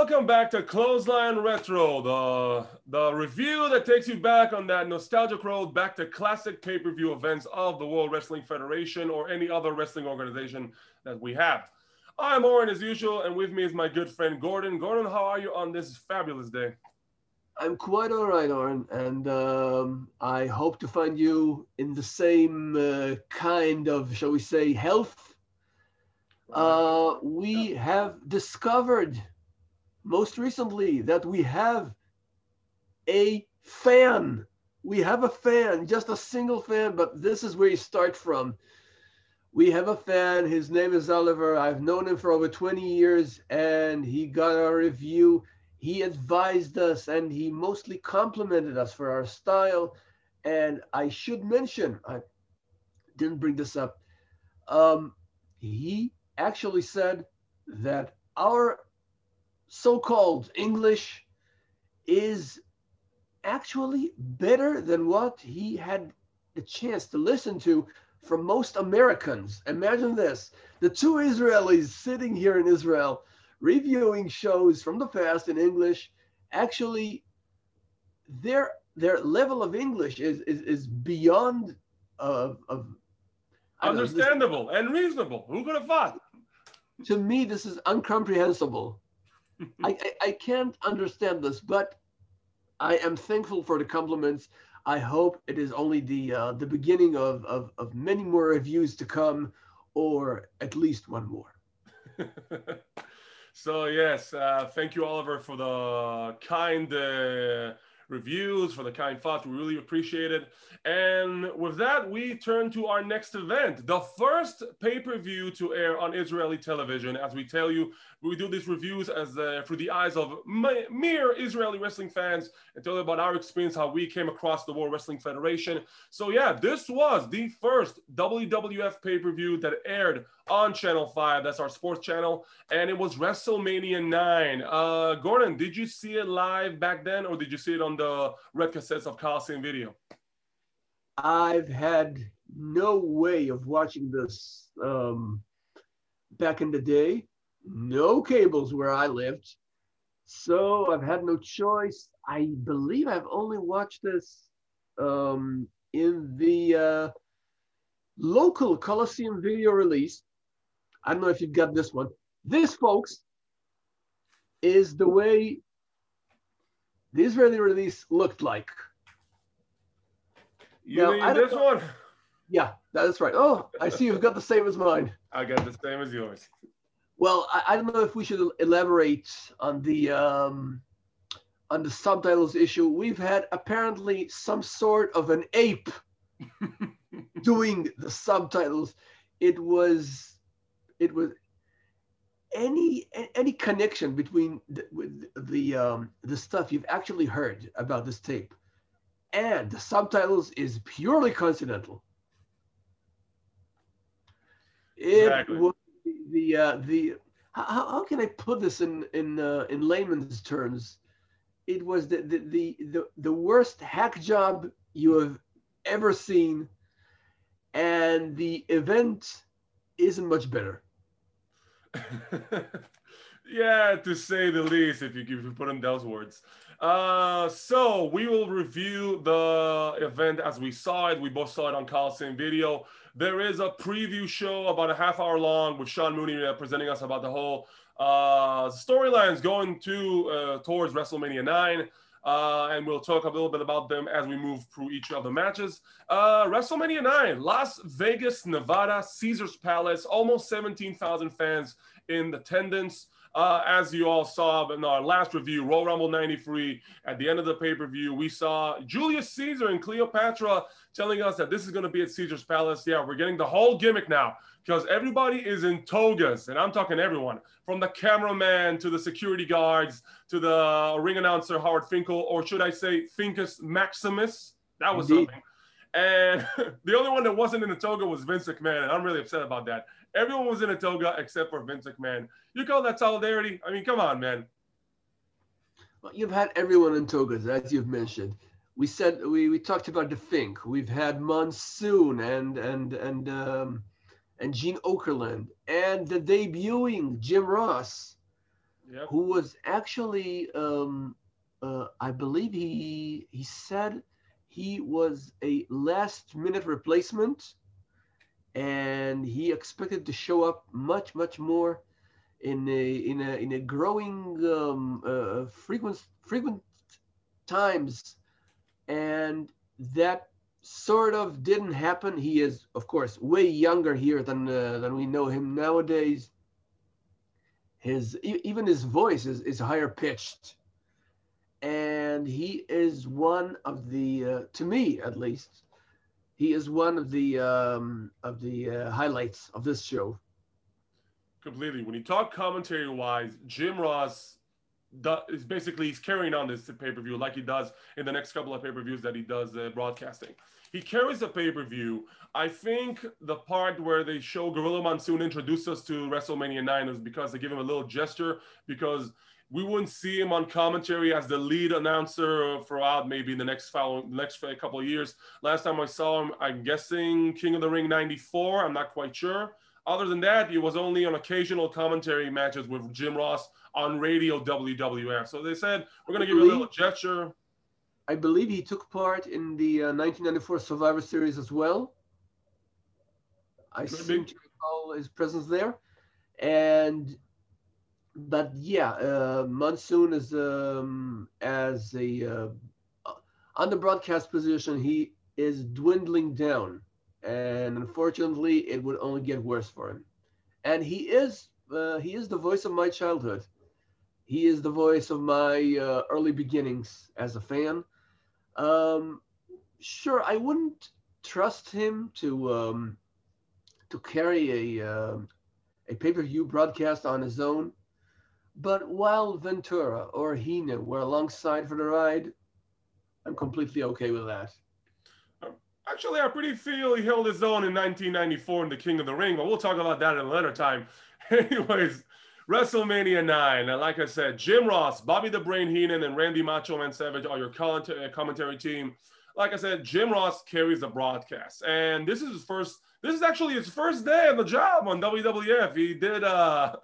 Welcome back to Clothesline Retro, the, the review that takes you back on that nostalgic road back to classic pay per view events of the World Wrestling Federation or any other wrestling organization that we have. I'm Oren as usual, and with me is my good friend Gordon. Gordon, how are you on this fabulous day? I'm quite all right, Oren, and um, I hope to find you in the same uh, kind of, shall we say, health. Uh, we have discovered most recently that we have a fan. We have a fan, just a single fan, but this is where you start from. We have a fan. His name is Oliver. I've known him for over 20 years, and he got our review. He advised us, and he mostly complimented us for our style. And I should mention, I didn't bring this up. Um, he actually said that our so-called English is actually better than what he had the chance to listen to from most Americans. Imagine this the two Israelis sitting here in Israel reviewing shows from the past in English. Actually, their their level of English is is, is beyond uh, of understandable know, this, and reasonable. Who could have thought? To me, this is incomprehensible. I, I, I can't understand this, but I am thankful for the compliments. I hope it is only the uh, the beginning of, of, of many more reviews to come, or at least one more. so yes, uh, thank you, Oliver, for the kind uh, reviews, for the kind thoughts. We really appreciate it. And with that, we turn to our next event, the first pay per view to air on Israeli television. As we tell you, we do these reviews as uh, through the eyes of mere Israeli wrestling fans and tell you about our experience, how we came across the World Wrestling Federation. So, yeah, this was the first WWF pay per view that aired on Channel 5. That's our sports channel. And it was WrestleMania 9. Uh, Gordon, did you see it live back then or did you see it on the red cassettes of Coliseum Video? I've had no way of watching this um, back in the day. No cables where I lived. So I've had no choice. I believe I've only watched this um, in the uh, local Coliseum video release. I don't know if you've got this one. This, folks, is the way the Israeli release looked like. You now, need this know. one? Yeah, that's right. Oh, I see you've got the same as mine. I got the same as yours. Well, I, I don't know if we should elaborate on the um, on the subtitles issue. We've had apparently some sort of an ape doing the subtitles. It was it was any any connection between the, with the um, the stuff you've actually heard about this tape and the subtitles is purely coincidental. It exactly. was the the, uh, the how, how can I put this in in uh, in layman's terms? It was the, the the the the worst hack job you have ever seen, and the event isn't much better. yeah, to say the least, if you, if you put in those words. Uh, so we will review the event as we saw it. We both saw it on Coliseum Video. There is a preview show about a half hour long with Sean Mooney uh, presenting us about the whole uh, storylines going to uh, towards WrestleMania 9. Uh, and we'll talk a little bit about them as we move through each of the matches. Uh, WrestleMania 9, Las Vegas, Nevada, Caesars Palace, almost 17,000 fans in attendance. Uh, as you all saw in our last review, Royal Rumble 93, at the end of the pay per view, we saw Julius Caesar and Cleopatra telling us that this is going to be at Caesar's Palace. Yeah, we're getting the whole gimmick now because everybody is in togas, and I'm talking everyone from the cameraman to the security guards to the ring announcer Howard Finkel, or should I say Finkus Maximus? That was Indeed. something. And the only one that wasn't in the toga was Vince McMahon, and I'm really upset about that. Everyone was in a toga except for Vince McMahon. You call that solidarity? I mean, come on, man. Well, you've had everyone in togas, as you've mentioned. We said we, we talked about the Fink. We've had Monsoon and and and um, and Gene Okerlund and the debuting Jim Ross. Yep. who was actually, um, uh, I believe he he said he was a last minute replacement, and he expected to show up much much more in a in a in a growing um, uh, frequent frequent times, and that sort of didn't happen. He is, of course, way younger here than uh, than we know him nowadays. His even his voice is, is higher pitched, and he is one of the, uh, to me at least, he is one of the um, of the uh, highlights of this show. completely. When you talk commentary wise, Jim Ross is basically he's carrying on this pay per view like he does in the next couple of pay per views that he does uh, broadcasting. He carries the pay per view. I think the part where they show Gorilla Monsoon introduce us to WrestleMania 9 is because they give him a little gesture because we wouldn't see him on commentary as the lead announcer throughout maybe the next following next couple of years. Last time I saw him, I'm guessing King of the Ring 94. I'm not quite sure. Other than that, it was only on occasional commentary matches with Jim Ross on radio WWF. So they said, we're going to give you a little gesture. I believe he took part in the uh, 1994 Survivor Series as well. I Could seem be. to recall his presence there, and but yeah, uh, Monsoon is um, as a uh, on the broadcast position. He is dwindling down, and unfortunately, it would only get worse for him. And he is uh, he is the voice of my childhood. He is the voice of my uh, early beginnings as a fan. Um, sure, I wouldn't trust him to um, to carry a um a pay per view broadcast on his own. But while Ventura or Heenan were alongside for the ride, I'm completely okay with that. Actually, I pretty feel he held his own in 1994 in the King of the Ring, but we'll talk about that at a later time. Anyways, WrestleMania 9. And like I said, Jim Ross, Bobby the Brain Heenan, and Randy Macho Man Savage are your uh, commentary team. Like I said, Jim Ross carries the broadcast. And this is his first, this is actually his first day of the job on WWF. He did, uh,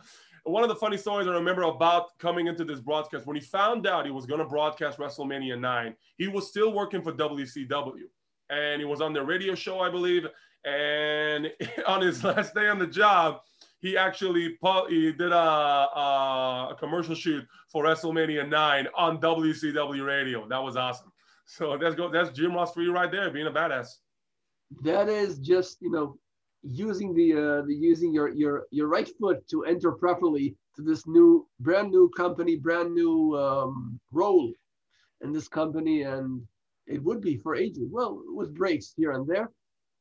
one of the funny stories I remember about coming into this broadcast, when he found out he was going to broadcast WrestleMania 9, he was still working for WCW and he was on the radio show, I believe. And on his last day on the job, he actually he did a, a, commercial shoot for WrestleMania 9 on WCW radio. That was awesome. So that's go that's Jim Ross for you right there, being a badass. That is just you know using the uh, the using your your your right foot to enter properly to this new brand new company, brand new um, role in this company, and it would be for ages. Well, with breaks here and there,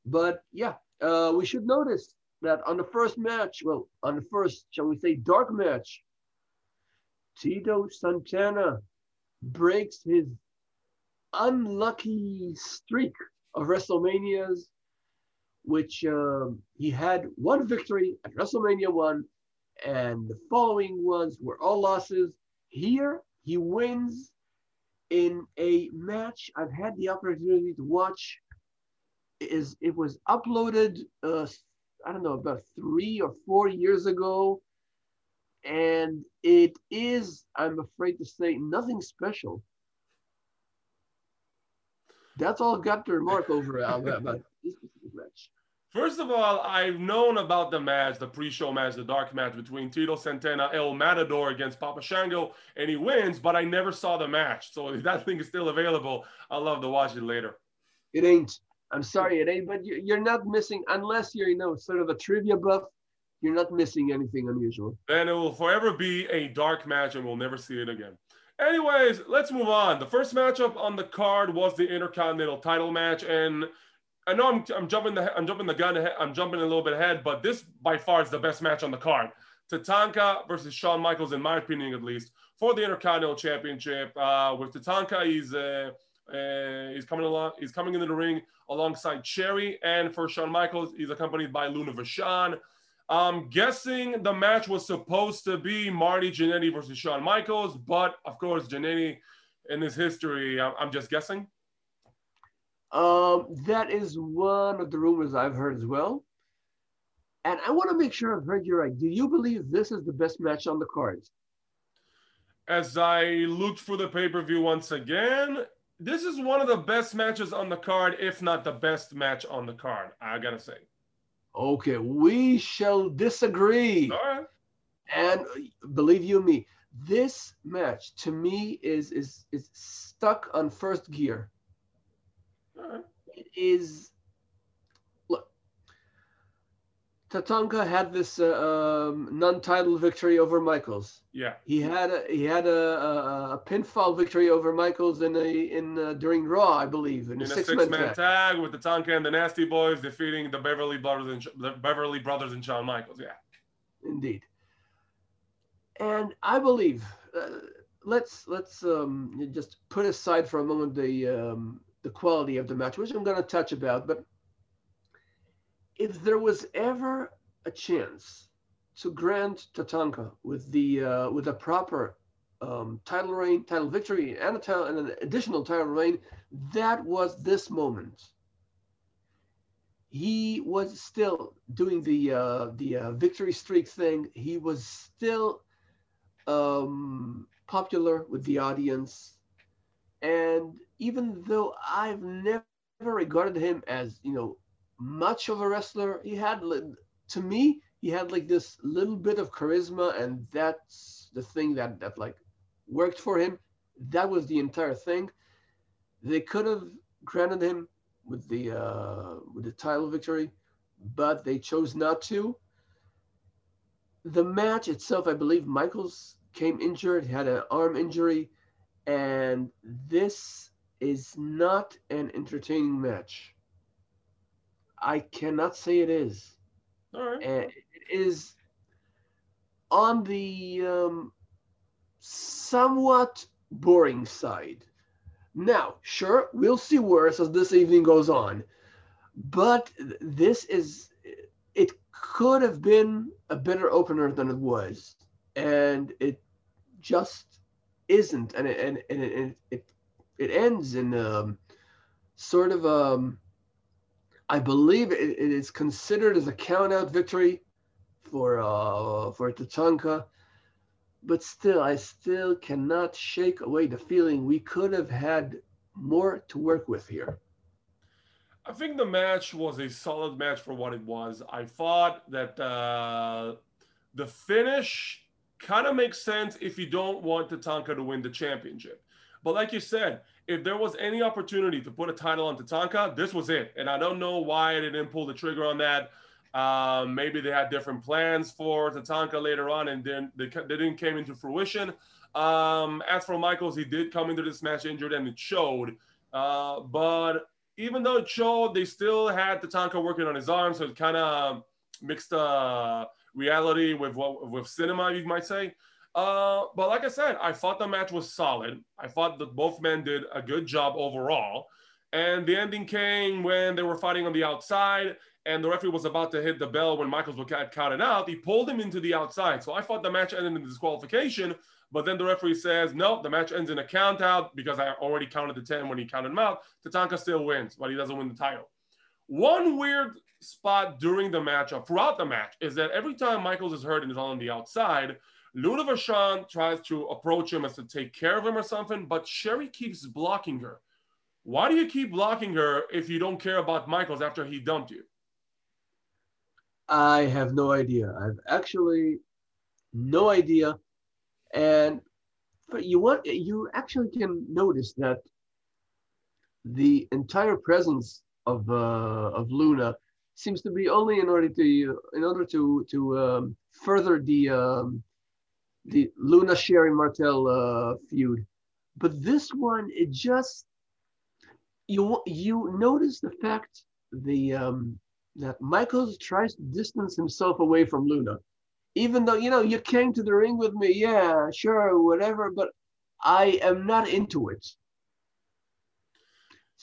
but yeah, uh, we should notice that on the first match, well, on the first, shall we say, dark match, Tito Santana breaks his unlucky streak of WrestleManias, which um, he had one victory at WrestleMania 1, and the following ones were all losses. Here, he wins in a match I've had the opportunity to watch. Is it was uploaded, uh, I don't know, about three or four years ago, and it is, I'm afraid to say, nothing special. That's all I've got to remark over about this specific match. First of all, I've known about the match, the pre-show match, the dark match between Tito Santana, El Matador against Papa Shango, and he wins, but I never saw the match. So if that thing is still available, I'll love to watch it later. It ain't. I'm sorry, it ain't. But you- you're not missing unless you're, you know, sort of a trivia buff. You're not missing anything unusual. Then it will forever be a dark match and we'll never see it again. Anyways, let's move on. The first matchup on the card was the Intercontinental title match. And I know I'm, I'm jumping the I'm jumping the gun ahead, I'm jumping a little bit ahead, but this by far is the best match on the card. Tatanka versus Shawn Michaels, in my opinion at least, for the Intercontinental Championship. Uh, with Tatanka, he's uh, uh, he's coming along, he's coming into the ring alongside Sherri, and for Shawn Michaels, he's accompanied by Luna Vachon. I'm guessing the match was supposed to be Marty Jannetty versus Shawn Michaels, but of course, Jannetty in his history, I'm, I'm just guessing. Um, that is one of the rumors I've heard as well. And I want to make sure I've heard you right. Do you believe this is the best match on the card? as I looked for the pay per view once again, this is one of the best matches on the card, if not the best match on the card. I gotta say. Okay, we shall disagree. All right. And believe you me, this match to me is is is stuck on first gear. Right. It is. Look, Tatanka had this uh, um, non-title victory over Michaels. Yeah. He had a, he had a, a, a pinfall victory over Michaels in a in uh, during Raw, I believe, in, In a a six-man six-man tag. tag with Tatanka and the Nasty Boys defeating the Beverly Brothers and the Beverly Brothers and Shawn Michaels. Yeah. Indeed. And I believe uh, let's let's um, just put aside for a moment the um, the quality of the match, which I'm going to touch about. But if there was ever a chance to grant Tatanka with the uh, with a proper um, title reign, title victory, and a title, and an additional title reign, that was this moment. He was still doing the uh, the uh, victory streak thing. He was still um, popular with the audience, and even though I've never regarded him as you know much of a wrestler, he had to me he had like this little bit of charisma, and that's the thing that that like worked for him. That was the entire thing. They could have granted him with the uh, with the title victory, but they chose not to. The match itself, I believe, Michaels came injured, had an arm injury, and this is not an entertaining match. I cannot say it is. All right. And it is on the um, somewhat boring side. Now, sure, we'll see worse as this evening goes on, but this is, it could have been a better opener than it was, and it just isn't, and it, and, and it, it, it ends in um, sort of um, I believe it, it is considered as a count-out victory for uh, for Tatanka, but still, I still cannot shake away the feeling we could have had more to work with here. I think the match was a solid match for what it was. I thought that uh, the finish kind of makes sense if you don't want Tatanka to win the championship. But like you said, if there was any opportunity to put a title on Tatanka, this was it. And I don't know why they didn't pull the trigger on that. Um, maybe they had different plans for Tatanka later on, and then they, they didn't came into fruition. Um, as for Michaels, he did come into this match injured, and it showed. Uh, but even though it showed, they still had Tatanka working on his arm, so it kind of mixed uh, reality with with cinema, you might say. Uh, but like I said, I thought the match was solid. I thought that both men did a good job overall. And the ending came when they were fighting on the outside, and the referee was about to hit the bell when Michaels was counted out. He pulled him into the outside. So I thought the match ended in disqualification. But then the referee says, no, the match ends in a count out because I already counted the 10 when he counted him out. Tatanka still wins, but he doesn't win the title. One weird spot during the match, or throughout the match, is that every time Michaels is hurt and is on the outside, Luna tries to approach him as to take care of him or something, but Sherri keeps blocking her. Why do you keep blocking her if you don't care about Michaels after he dumped you? I have no idea. I've actually no idea. And but you want you actually can notice that the entire presence of uh, of Luna seems to be only in order to in order to to um, further the um, the Luna Sherri Martel uh, feud. But this one, it just you you notice the fact the um, that Michaels tries to distance himself away from Luna, even though you know you came to the ring with me, yeah, sure, whatever, but I am not into it.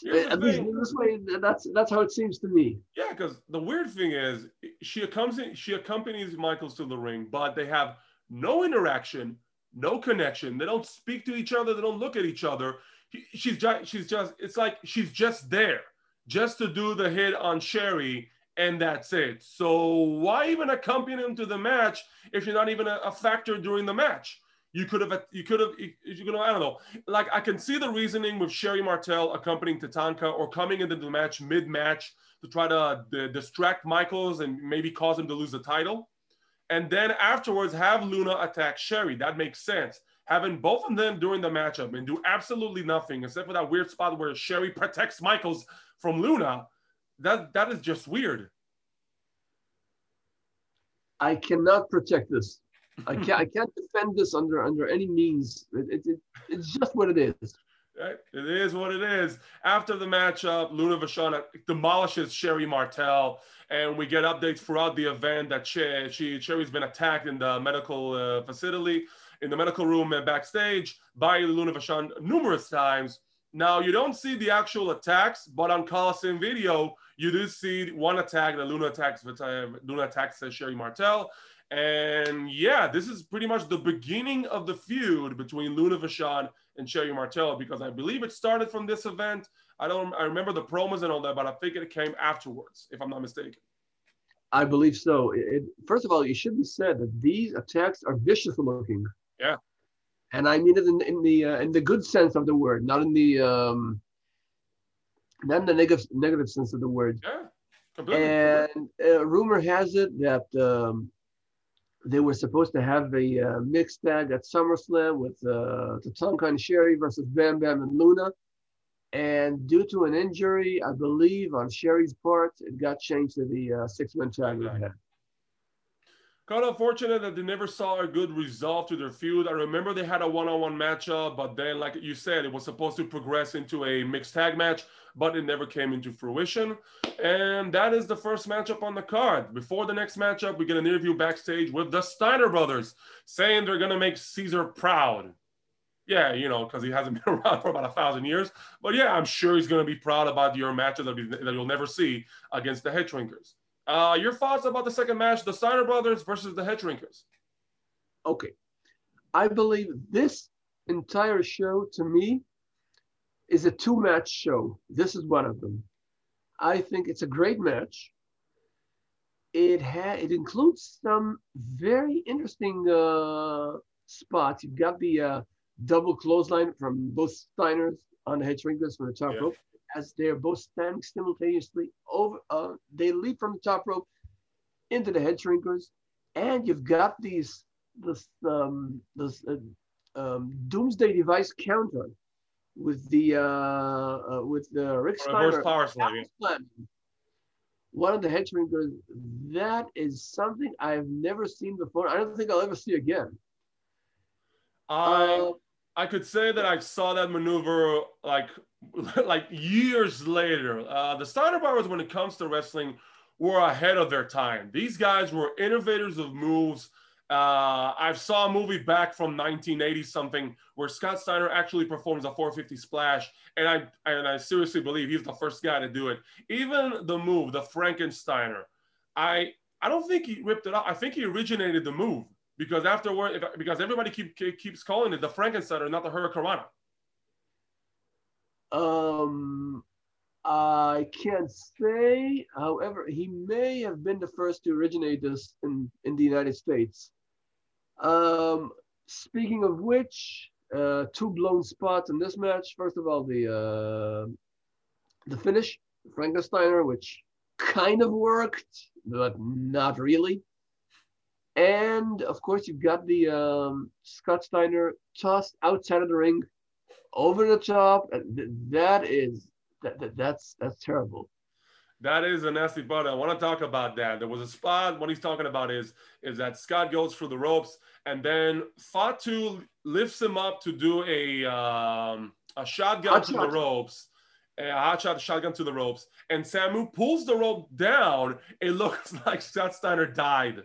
Here's At least thing. this way, that's that's how it seems to me. Yeah, because the weird thing is she accompanies she accompanies Michaels to the ring, but they have no interaction, no connection. They don't speak to each other. They don't look at each other. She's just she's just it's like she's just there, just to do the hit on Sherri, and that's it. So why even accompany him to the match if you're not even a, a factor during the match? You could have, you could have, you know, I don't know. Like I can see the reasoning with Sherri Martel accompanying Tatanka or coming into the match mid-match to try to uh, distract Michaels and maybe cause him to lose the title. And then afterwards, have Luna attack Sherri. That makes sense. Having both of them during the matchup and do absolutely nothing except for that weird spot where Sherri protects Michaels from Luna, that that is just weird. I cannot protect this. I can't. I can't defend this under under any means. It, it, it, it's just what it is. Right? It is what it is. After the matchup, Luna Vachon demolishes Sherri Martel, and we get updates throughout the event that she, she Sherri's been attacked in the medical uh, facility, in the medical room and backstage by Luna Vachon numerous times. Now you don't see the actual attacks, but on Coliseum video, you do see one attack that Luna attacks uh, Luna attacks uh, Sherri Martel. And yeah, this is pretty much the beginning of the feud between Luna Vachon and Sherri Martel because I believe it started from this event. I don't I remember the promos and all that, but I think it came afterwards, if I'm not mistaken. I believe so. It, first of all, it should be said that these attacks are vicious looking. Yeah. And I mean it in, in the uh, in the good sense of the word, not in the um, not in the negative negative sense of the word. Yeah, completely. And uh, rumor has it that um, they were supposed to have a uh, mixed tag at SummerSlam with uh, Tatanka and Sherri versus Bam Bam and Luna. And due to an injury, I believe on Sherri's part, it got changed to the uh, six-man tag exactly. Kind of unfortunate that they never saw a good resolve to their feud. I remember they had a one-on-one matchup, but then, like you said, it was supposed to progress into a mixed tag match, but it never came into fruition. And that is the first matchup on the card. Before the next matchup, we get an interview backstage with the Steiner brothers saying they're gonna make Caesar proud. Yeah, you know, because he hasn't been around for about a thousand years. But yeah, I'm sure he's gonna be proud about your matches that, that you'll never see against the Headshrinkers. Uh, your thoughts about the second match, the Steiner brothers versus the Headshrinkers? Okay. I believe this entire show to me is a two match show. This is one of them. I think it's a great match. It ha- it includes some very interesting uh, spots. You've got the uh, double clothesline from both Steiners on the head shrinkers from the top yeah. rope as they're both standing simultaneously over. Uh, they leap from the top rope into the head shrinkers, and you've got these this um, this uh, um, doomsday device counter with the uh, uh with the Rick Steiner power slam. One of the head shrinkers. That is something I've never seen before. I don't think I'll ever see again. I uh, I could say that I saw that maneuver like like years later. Uh, the Steiner Brothers, when it comes to wrestling, were ahead of their time. These guys were innovators of moves. Uh, I saw a movie back from 1980 something where Scott Steiner actually performs a 450 splash, and I and I seriously believe he's the first guy to do it. Even the move, the Frankensteiner, I I don't think he ripped it off. I think he originated the move because afterward, if, because everybody keep, keeps calling it the Frankensteiner, not the Hurricanrana. Um, I can't say. However, he may have been the first to originate this in, in the United States. Um, speaking of which, uh, two blown spots in this match. First of all, the uh, the finish, Frankensteiner, which kind of worked, but not really. And of course, you've got the um, Scott Steiner tossed outside of the ring, over the top. That is that, that that's that's terrible. That is a nasty part. I want to talk about that. There was a spot. What he's talking about is is that Scott goes through the ropes and then Fatu lifts him up to do a um, a shotgun hot to shot. the ropes, a hot shot shotgun to the ropes, and Samu pulls the rope down. It looks like Scott Steiner died.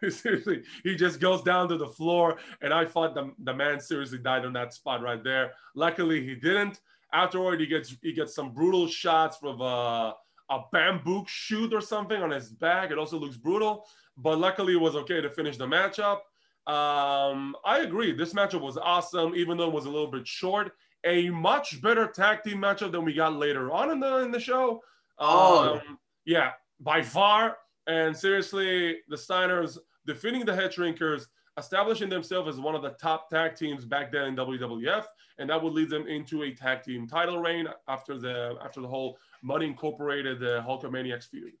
seriously, he just goes down to the floor, and I thought the, the man seriously died on that spot right there. Luckily, he didn't. Afterward, he gets he gets some brutal shots from a, a bamboo shoot or something on his back. It also looks brutal, but luckily, it was okay to finish the matchup. Um, I agree. This matchup was awesome, even though it was a little bit short. A much better tag team matchup than we got later on in the in the show. Oh, um, yeah, by far. And seriously, the Steiners defeating the Head Shrinkers, establishing themselves as one of the top tag teams back then in WWF, and that would lead them into a tag team title reign after the after the whole Money Incorporated the Hulkamaniacs feud.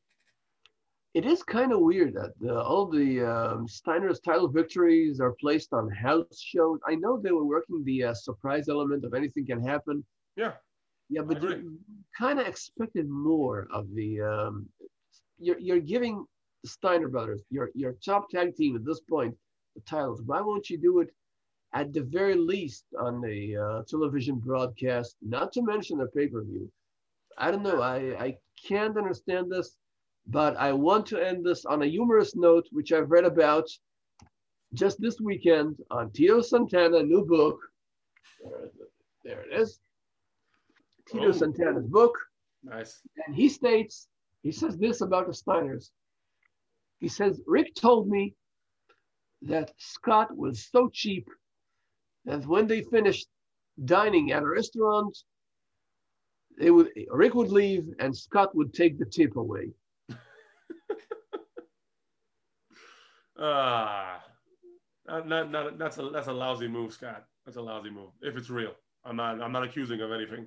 It is kind of weird that the, all the um, Steiner's title victories are placed on house shows. I know they were working the uh, surprise element of anything can happen. Yeah. Yeah, but you kind of expected more of the. Um, you're you're giving the Steiner brothers, your your top tag team at this point, the titles. Why won't you do it at the very least on the uh, television broadcast? Not to mention the pay per view. I don't know. I I can't understand this, but I want to end this on a humorous note, which I've read about just this weekend on Tito Santana new book. There it is. Tito oh. Santana's book. Nice. And he states, he says this about the Steiners. He says, Rick told me that Scott was so cheap that when they finished dining at a restaurant, they would Rick would leave and Scott would take the tip away. Ah, uh, not, not, that's a that's a lousy move, Scott. That's a lousy move. If it's real, I'm not I'm not accusing of anything.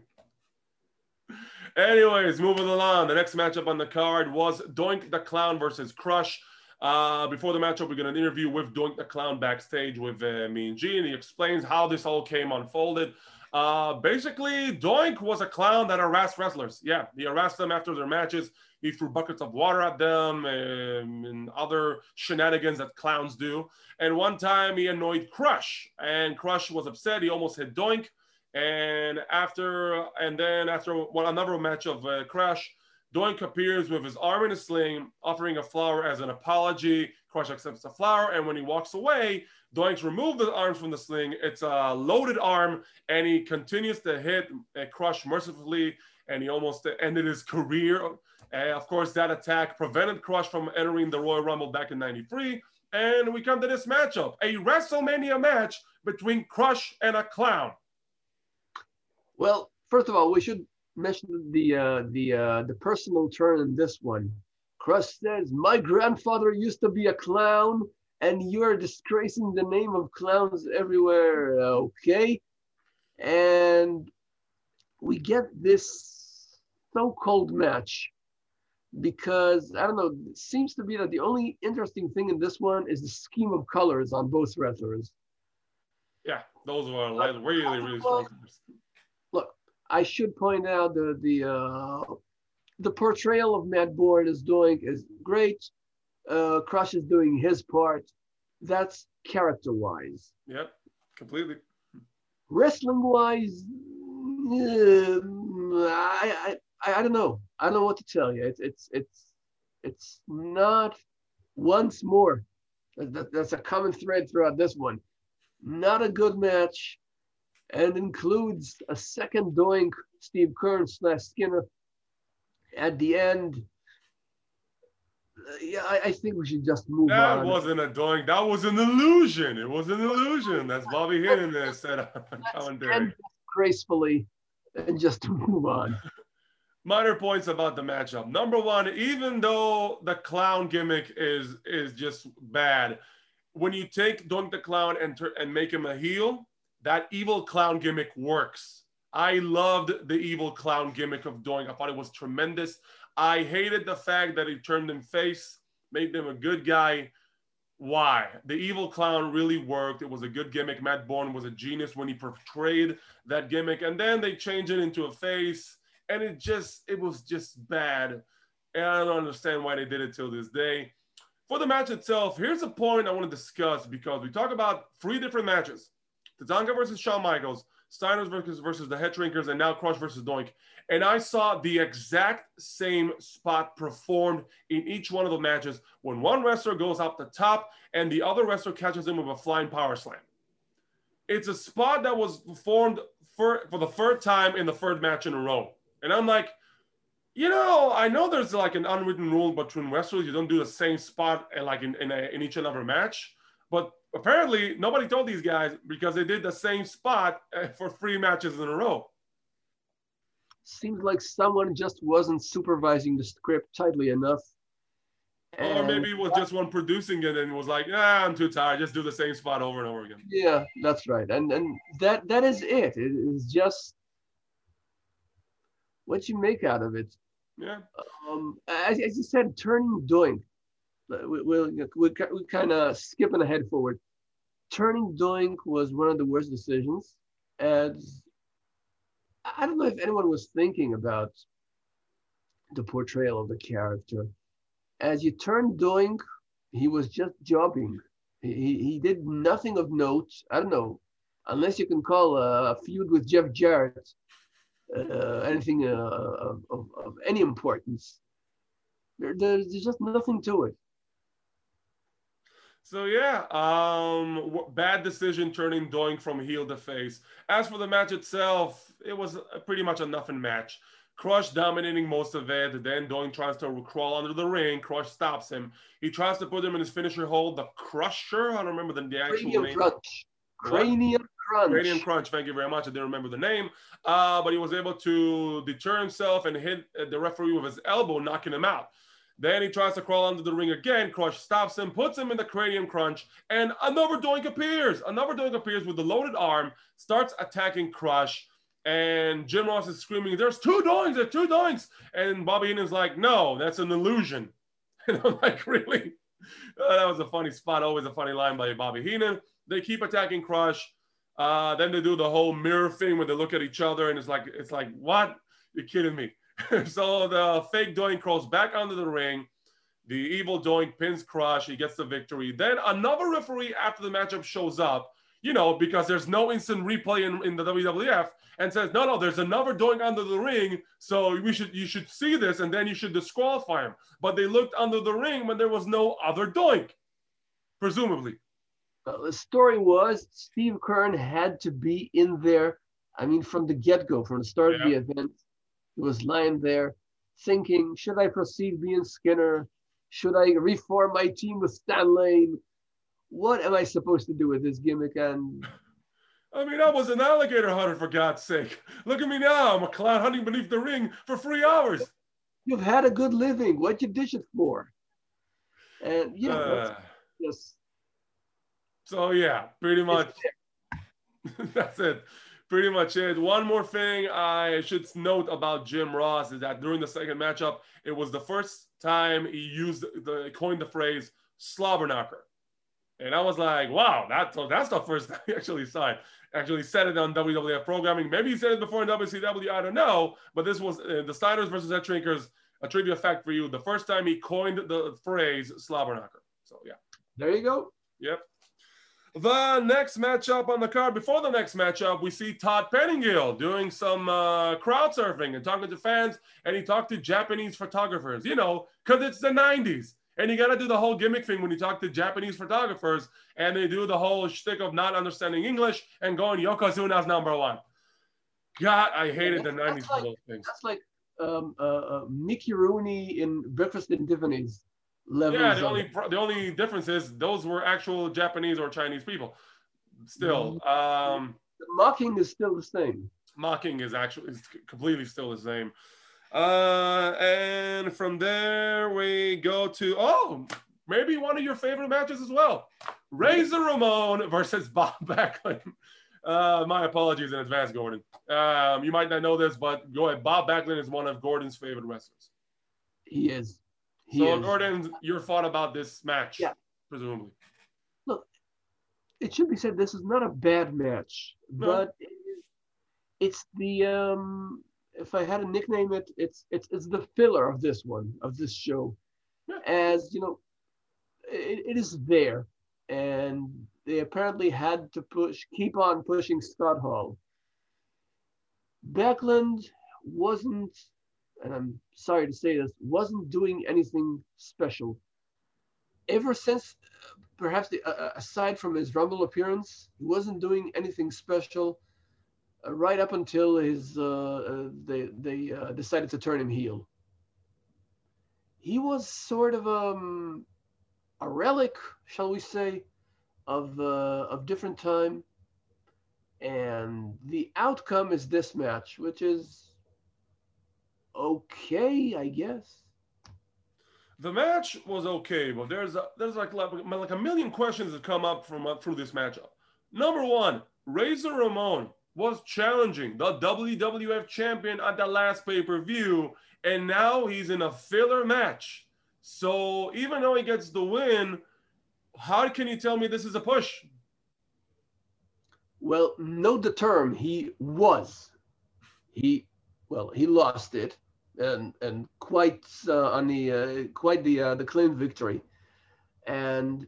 Anyways, moving along. The next matchup on the card was Doink the Clown versus Crush. Uh, before the matchup, we're to interview with Doink the Clown backstage with uh, Mean Gene, and he explains how this all came unfolded. Uh, basically, Doink was a clown that harassed wrestlers. Yeah, he harassed them after their matches. He threw buckets of water at them and, and other shenanigans that clowns do. And one time he annoyed Crush, and Crush was upset. He almost hit Doink. And after, and then after another match of uh, Crush, Doink appears with his arm in a sling, offering a flower as an apology. Crush accepts the flower, and when he walks away, Doink's removed the arms from the sling. It's a loaded arm, and he continues to hit uh, Crush mercifully, and he almost ended his career. Of course, that attack prevented Crush from entering the Royal Rumble back in '93. And we come to this matchup, a WrestleMania match between Crush and a clown. Well, first of all, we should mention the uh, the uh, the personal turn in this one. Crush says, "My grandfather used to be a clown, and you are disgracing the name of clowns everywhere." Okay, and we get this so-called match because I don't know. It seems to be that the only interesting thing in this one is the scheme of colors on both wrestlers. Yeah, those were really, really strong. I should point out the the uh, the portrayal of Matt Borne is doing is great. Uh, Crush is doing his part. That's character wise. Yep, completely. Wrestling wise, uh, I, I I don't know. I don't know what to tell you. It's it's it's it's not once more. That, that's a common thread throughout this one. Not a good match and includes a second doink Steve Keirn slash Skinner at the end. Uh, yeah, I, I, think we should just move that on. That wasn't a doink. That was an illusion. It was an illusion. That's Bobby Heenan there said on commentary. Gracefully, and just move on. Minor points about the matchup. Number one, even though the clown gimmick is is just bad, when you take Doink the Clown and and make him a heel, that evil clown gimmick works. I loved the evil clown gimmick of Doink. I thought it was tremendous. I hated the fact that he turned him face, made them a good guy. Why? The evil clown really worked. It was a good gimmick. Matt Borne was a genius when he portrayed that gimmick. And then they changed it into a face, and it just it was just bad. And I don't understand why they did it till this day. For the match itself, here's a point I want to discuss because we talk about three different matches. Tatanka versus Shawn Michaels, Steiners versus, versus the Head Shrinkers, and now Crush versus Doink. And I saw the exact same spot performed in each one of the matches when one wrestler goes up the top and the other wrestler catches him with a flying power slam. It's a spot that was performed for, for the third time in the third match in a row. And I'm like, you know, I know there's like an unwritten rule between wrestlers. You don't do the same spot and like in, in, a, in each and every match. But apparently nobody told these guys because they did the same spot uh, for three matches in a row. Seems like someone just wasn't supervising the script tightly enough. or maybe it was just one producing it and was like, ah, I'm too tired. Just do the same spot over and over again. yeah, that's right. And and that that is it. It is just what you make out of it. Yeah. Um, as, as you said, turning doink. We, we'll, we kind of skipping ahead forward. Turning doink was one of the worst decisions. As I don't know if anyone was thinking about the portrayal of the character. As you turn doink, he was just jumping. He, he, did nothing of note. I don't know, unless you can call a, feud with Jeff Jarrett uh, anything uh, of, of any importance. There, there's just nothing to it. So yeah, um, bad decision turning Doink from heel to face. As for the match itself, it was a, pretty much a nothing match. Crush dominating most of it. Then Doink tries to crawl under the ring. Crush stops him. He tries to put him in his finisher hold, the Crusher. I don't remember the, the actual Cranium name. crunch. Cranium crunch. Cranium Crunch. Thank you very much. I didn't remember the name, uh, but he was able to deter himself and hit uh, the referee with his elbow, knocking him out. Then he tries to crawl under the ring again. Crush stops him, puts him in the cranium crunch, and another doink appears. Another doink appears with the loaded arm, starts attacking Crush. And Jim Ross is screaming, There's two doinks, there's two doinks. And Bobby Heenan's like, No, that's an illusion. And I'm like, Really? Uh, that was a funny spot, always a funny line by Bobby Heenan. They keep attacking Crush. Uh, then they do the whole mirror thing where they look at each other and it's like, it's like, what? You're kidding me. so the fake Doink crawls back onto the ring. The evil Doink pins Crush. He gets the victory. Then another referee after the matchup shows up, you know, because there's no instant replay in, in the WWF, and says, no, no, there's another Doink under the ring. So we should you should see this, and then you should disqualify him. But they looked under the ring when there was no other Doink, presumably. Uh, the story was Steve Keirn had to be in there. I mean, from the get go, from the start of the event, he was lying there thinking, should I proceed being Skinner? Should I reform my team with Stan Lane? What am I supposed to do with this gimmick? And I mean, I was an alligator hunter for God's sake. Look at me now. I'm a clown hunting beneath the ring for three hours. you've had a good living. What you dish it for? And yeah, Uh, just so yeah, pretty much. That's it. Pretty much it. One more thing I should note about Jim Ross is that during the second matchup, it was the first time he used the coined the phrase slobber knocker. And I was like, wow, that's that's the first time he actually saw it. Actually said it on WWF programming. Maybe he said it before in WCW. I don't know. But this was uh, the Steiners versus Head Shrinkers. A trivia fact for you: the first time he coined the phrase slobber knocker. So yeah. there you go. Yep. The next matchup on the card, before the next matchup, we see Todd Pettingill doing some uh, crowd surfing and talking to fans, and he talked to Japanese photographers, you know, because it's the 90s. And you got to do the whole gimmick thing when you talk to Japanese photographers, and they do the whole shtick of not understanding English and going Yokozuna's number one. God, I hated the That's 90s for those things. That's like um, uh, uh, Mickey Rooney in Breakfast in Tiffany's levels. Yeah, the only the only difference is those were actual Japanese or Chinese people. Still, um, the mocking is still the same. mocking is actually is completely still the same. Uh, and from there we go to oh, maybe one of your favorite matches as well, Razor Ramon versus Bob Backlund. Uh, my apologies in advance, Gordon. Um, you might not know this, but go ahead. Bob Backlund is one of Gordon's favorite wrestlers. He is. So, is. Gordon, your thought about this match, Yeah. presumably. Look, it should be said this is not a bad match, No. but it is, the um if I had a nickname it, it's it's it's the filler of this one of this show, Yeah. as you know, it, it is there, and they apparently had to push keep on pushing Scott Hall. Backlund wasn't, and I'm sorry to say this, wasn't doing anything special. Ever since perhaps the, uh, aside from his Rumble appearance, he wasn't doing anything special uh, right up until his uh, uh, they they uh, decided to turn him heel. He was sort of um, a relic, shall we say, of uh, of different time, and the outcome is this match, which is okay, I guess. The match was okay, but there's a, there's like, like like a million questions that come up from uh, through this matchup. Number one, Razor Ramon was challenging the WWF champion at the last pay per view, and now he's in a filler match. So even though he gets the win, how can you tell me this is a push? Well, note the term he was. He well, he lost it, and and quite uh, on the uh, quite the uh, the clean victory, and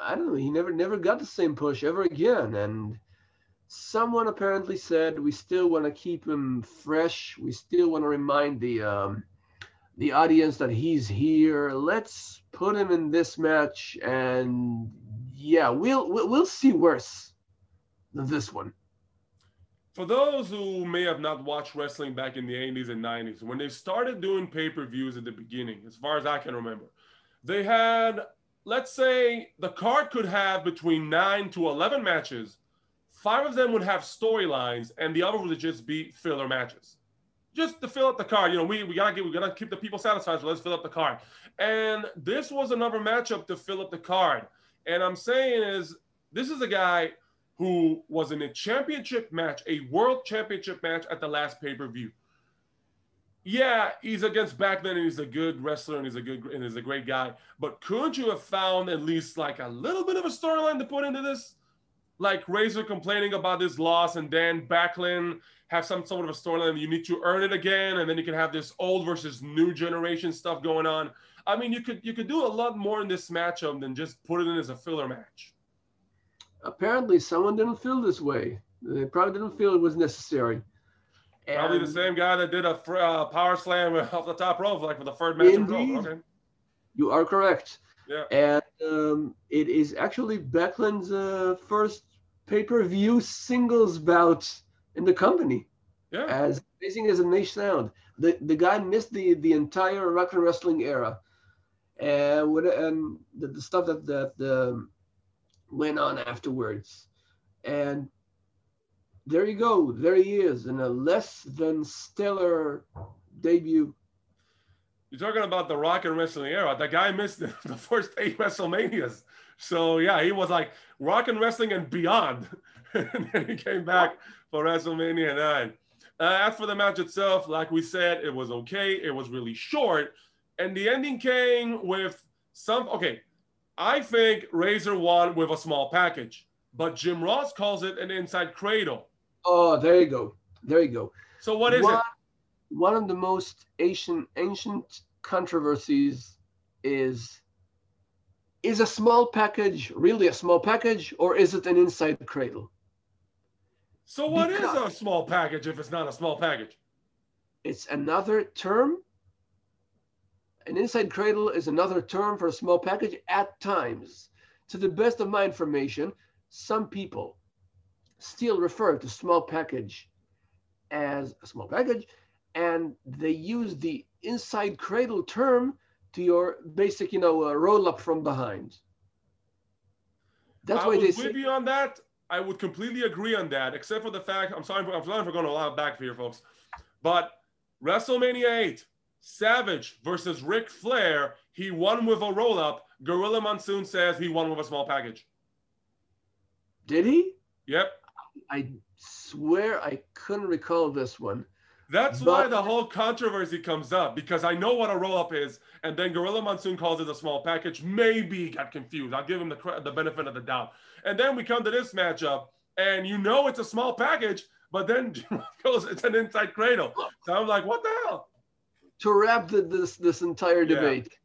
I don't know. He never never got the same push ever again, and someone apparently said we still want to keep him fresh. We still want to remind the um, the audience that he's here. Let's put him in this match, and yeah, we'll, we'll see worse than this one. For those who may have not watched wrestling back in the 80s and 90s, when they started doing pay per views at the beginning, as far as I can remember, they had, let's say, the card could have between nine to 11 matches. Five of them would have storylines, and the other would just be filler matches. Just to fill up the card, you know, we, we gotta get we gotta keep the people satisfied, so let's fill up the card. And this was another matchup to fill up the card. And I'm saying is this is a guy who was in a championship match, a world championship match at the last pay per view. Yeah, he's against Backlund and he's a good wrestler and he's a good and he's a great guy. But couldn't you have found at least like a little bit of a storyline to put into this? Like Razor complaining about this loss and Dan Backlund have some sort of a storyline. You need to earn it again, and then you can have this old versus new generation stuff going on. I mean, you could you could do a lot more in this matchup than just put it in as a filler match apparently someone didn't feel this way. They probably didn't feel it was necessary. And probably the same guy that did a uh, power slam off the top rope, like for the third match. Indeed, okay. you are correct. Yeah. And um, it is actually Backlund's uh, first pay-per-view singles bout in the company. Yeah. As amazing as it may sound, the the guy missed the the entire rock and wrestling era, and what and the, the stuff that that the went on afterwards. And there you go. There he is in a less than stellar debut. You're talking about the rock and wrestling era. The guy missed the, the first eight WrestleManias. So yeah, he was like rock and wrestling and beyond. and then he came back for WrestleMania 9. Uh, as for the match itself, like we said, it was okay. It was really short. And the ending came with some, okay, I think Razor won with a small package, but Jim Ross calls it an inside cradle. Oh, there you go. There you go. So what is one, it? One of the most ancient ancient controversies is is a small package really a small package or is it an inside cradle? So what because is a small package if it's not a small package? It's another term an inside cradle is another term for a small package at times. To the best of my information, some people still refer to small package as a small package, and they use the inside cradle term to your basic, you know, uh, roll up from behind. That's I why they say. with you on that. I would completely agree on that, except for the fact I'm sorry, for, I'm sorry for going a lot back for here, folks, but WrestleMania 8, Savage versus Ric Flair, he won with a roll up. Gorilla Monsoon says he won with a small package. Did he? Yep. I swear I couldn't recall this one. That's but... why the whole controversy comes up because I know what a roll up is, and then Gorilla Monsoon calls it a small package. Maybe got confused. I'll give him the the benefit of the doubt. And then we come to this matchup, and you know it's a small package, but then goes it's an inside cradle. So I'm like, what the hell? To wrap the, this this entire debate,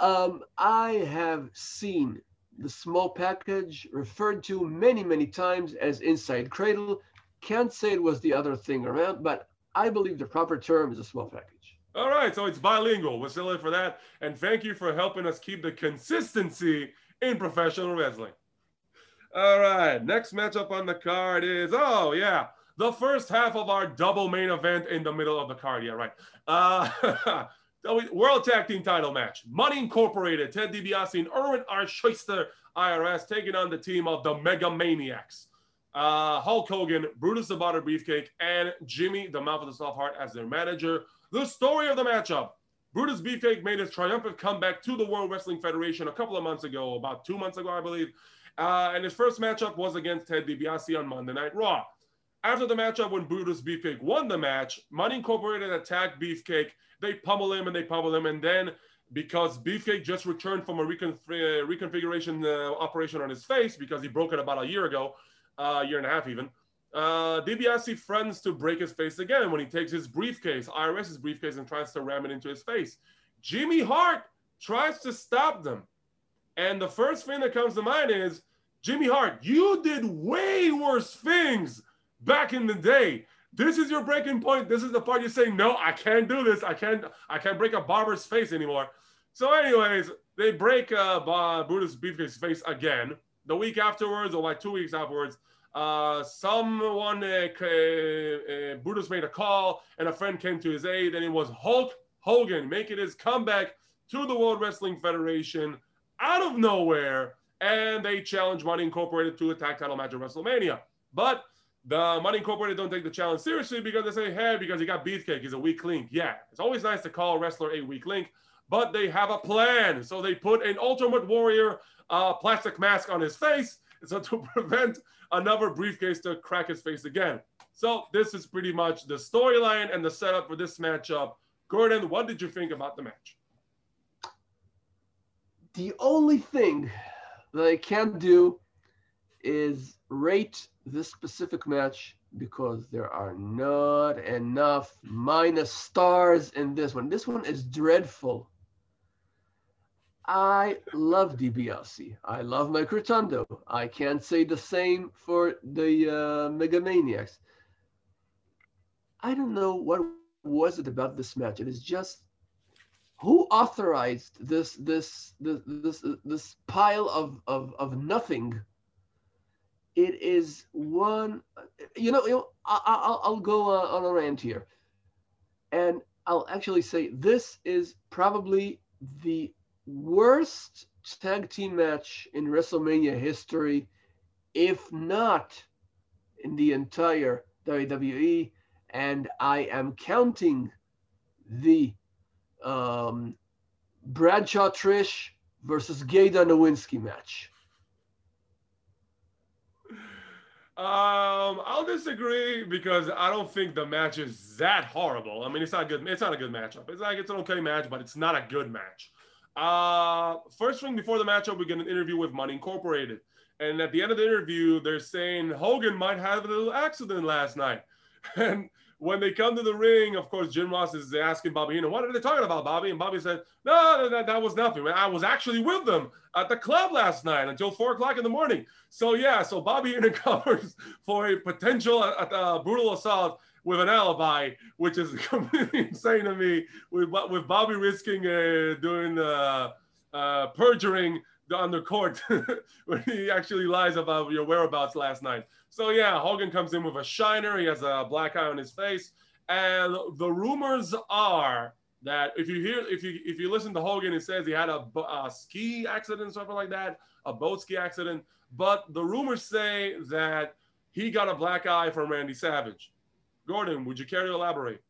yeah. um, I have seen the small package referred to many many times as inside cradle. Can't say it was the other thing around, but I believe the proper term is a small package. All right, so it's bilingual. We're still in for that, and thank you for helping us keep the consistency in professional wrestling. All right, next matchup on the card is oh yeah the first half of our double main event in the middle of the card. Yeah, right. Uh, World Tag Team title match. Money Incorporated, Ted DiBiase and Irwin R. Schyster, IRS, taking on the team of the Mega Maniacs. Uh, Hulk Hogan, Brutus the Barber Beefcake, and Jimmy the Mouth of the South Hart as their manager. The story of the matchup Brutus Beefcake made his triumphant comeback to the World Wrestling Federation a couple of months ago, about two months ago, I believe. Uh, and his first matchup was against Ted DiBiase on Monday Night Raw. After the matchup, when Brutus Beefcake won the match, Money Incorporated attacked Beefcake. They pummel him and they pummel him. And then, because Beefcake just returned from a recon- uh, reconfiguration uh, operation on his face because he broke it about a year ago, a uh, year and a half even, uh, DiBiase friends to break his face again when he takes his briefcase, IRS's briefcase, and tries to ram it into his face. Jimmy Hart tries to stop them. And the first thing that comes to mind is Jimmy Hart, you did way worse things back in the day. This is your breaking point. This is the part you say, no, I can't do this. I can't, I can't break a barber's face anymore. So, anyways, they break uh, Brutus Beefcake's face again. The week afterwards, or like two weeks afterwards, uh, someone, uh, uh, Brutus made a call and a friend came to his aid, and it was Hulk Hogan making his comeback to the World Wrestling Federation out of nowhere, and they challenged Money Incorporated to a tag title match at WrestleMania. But the Money Incorporated don't take the challenge seriously because they say, hey, because he got beefcake, he's a weak link. Yeah, it's always nice to call a wrestler a weak link, but they have a plan. So they put an Ultimate Warrior uh, plastic mask on his face so to prevent another briefcase to crack his face again. So this is pretty much the storyline and the setup for this matchup. Gordon, what did you think about the match? The only thing that I can do is rate this specific match because there are not enough minus stars in this one. This one is dreadful. I love DiBiase. I love Mike Rotundo. I can't say the same for the uh, Megamaniacs. I don't know what was it about this match. It is just who authorized this this this this, this pile of, of of nothing. It is one, you know. You know I, will I'll go uh, on a rant here, and I'll actually say this is probably the worst tag team match in WrestleMania history, if not in the entire WWE. And I am counting the um, Bradshaw Trish versus Gayda Nowinski match. Um, I'll disagree because I don't think the match is that horrible. I mean, it's not good. It's not a good matchup. It's like it's an okay match, but it's not a good match. Uh, first thing before the matchup, we get an interview with Money Incorporated. And at the end of the interview, they're saying Hogan might have a little accident last night. And when they come to the ring, of course, Jim Ross is asking Bobby Heenan, what are they talking about, Bobby? And Bobby said, no, that, that was nothing. I was actually with them at the club last night until four o'clock in the morning. So yeah, so Bobby Heenan covers for a potential uh, uh, brutal assault with an alibi, which is completely insane to me. With with Bobby risking uh, doing uh, uh, perjuring on the court when he actually lies about your whereabouts last night. So yeah, Hogan comes in with a shiner. He has a black eye on his face, and the rumors are that if you hear if you if you listen to Hogan, it says he had a, a ski accident, something like that, a boat ski accident. But the rumors say that he got a black eye from Randy Savage. Gordon, would you care to elaborate?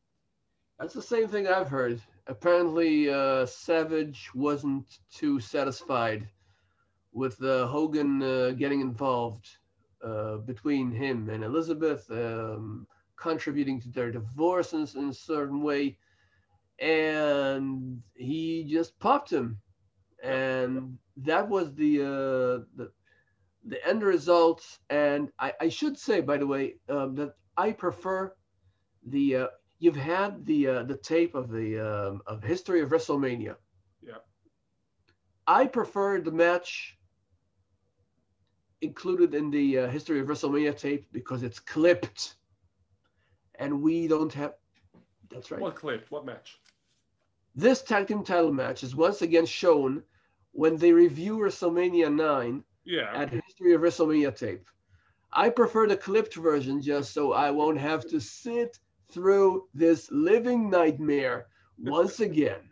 That's the same thing I've heard. Apparently, uh, Savage wasn't too satisfied with uh, Hogan uh, getting involved uh, between him and Elizabeth, um, contributing to their divorce in, in, a certain way. And he just popped him. And that was the, uh, the, the end result. And I, I should say, by the way, um, that I prefer the uh, you've had the uh, the tape of the um, of history of WrestleMania. Yeah. I prefer the match included in the uh, history of WrestleMania tape because it's clipped, and we don't have. That's right. What clip? What match? This tag team title match is once again shown when they review WrestleMania 9 yeah. at History of WrestleMania tape. I prefer the clipped version just so I won't have to sit through this living nightmare once again.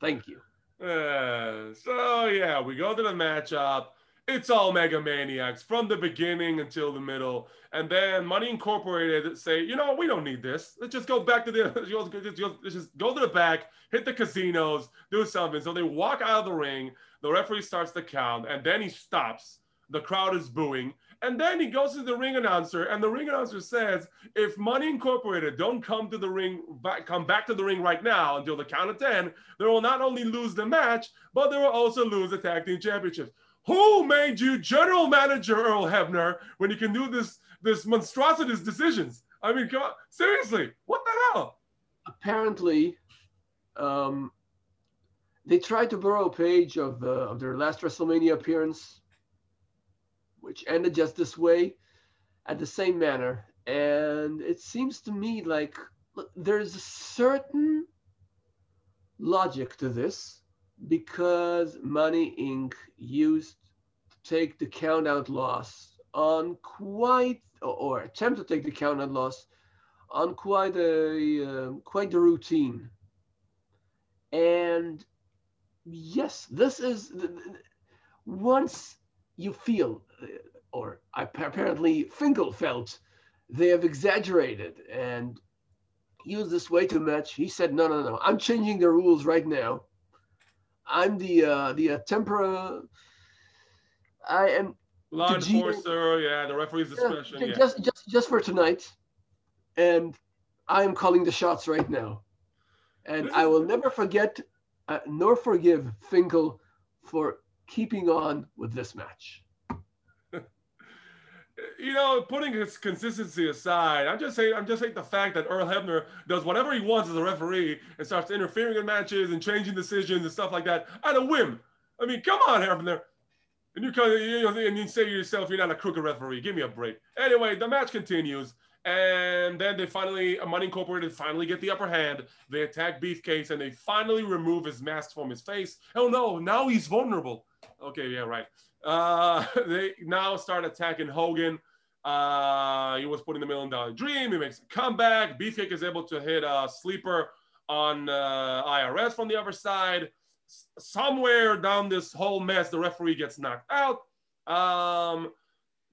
Thank you. Uh, so yeah, we go to the matchup, it's all Mega Maniacs from the beginning until the middle. And then Money Incorporated say, you know, we don't need this. Let's just go back to the, let's just go to the back, hit the casinos, do something. So they walk out of the ring. The referee starts the count, and then he stops. The crowd is booing. And then he goes to the ring announcer, and the ring announcer says, "If Money Incorporated don't come to the ring, back, come back to the ring right now until the count of ten, they will not only lose the match, but they will also lose the tag team championships." Who made you general manager, Earl Hebner, when you can do this this monstrosities decisions? I mean, come on, seriously, what the hell? Apparently, um, they tried to borrow a page of uh, of their last WrestleMania appearance which ended just this way at the same manner. And it seems to me like there's a certain logic to this because Money Inc. used to take the count out loss on quite, or attempt to take the count out loss on quite a uh, quite a routine. And yes, this is once you feel, uh, or apparently Finkel felt, they have exaggerated and used this way too much. He said, no, no, no, I'm changing the rules right now. I'm the uh, the uh, tempera. I am law enforcer. Yeah, the referee's discretion. Yeah, yeah. Just just just for tonight, and I am calling the shots right now, and I will never forget uh, nor forgive Finkel for keeping on with this match? You know, putting his consistency aside, I'm just saying, I'm just saying the fact that Earl Hebner does whatever he wants as a referee and starts interfering in matches and changing decisions and stuff like that at a whim. I mean, come on, Hebner. And you come, you know, and you say to yourself, you're not a crooked referee. Give me a break. Anyway, the match continues. And then they finally, Money Incorporated finally get the upper hand. They attack Beefcake and they finally remove his mask from his face. Oh no, now he's vulnerable. Okay, yeah, right. Uh, they now start attacking Hogan. Uh, he was put in the million dollar dream. He makes a comeback. Beefcake is able to hit a sleeper on uh, IRS from the other side. S- somewhere down this whole mess, the referee gets knocked out. Um,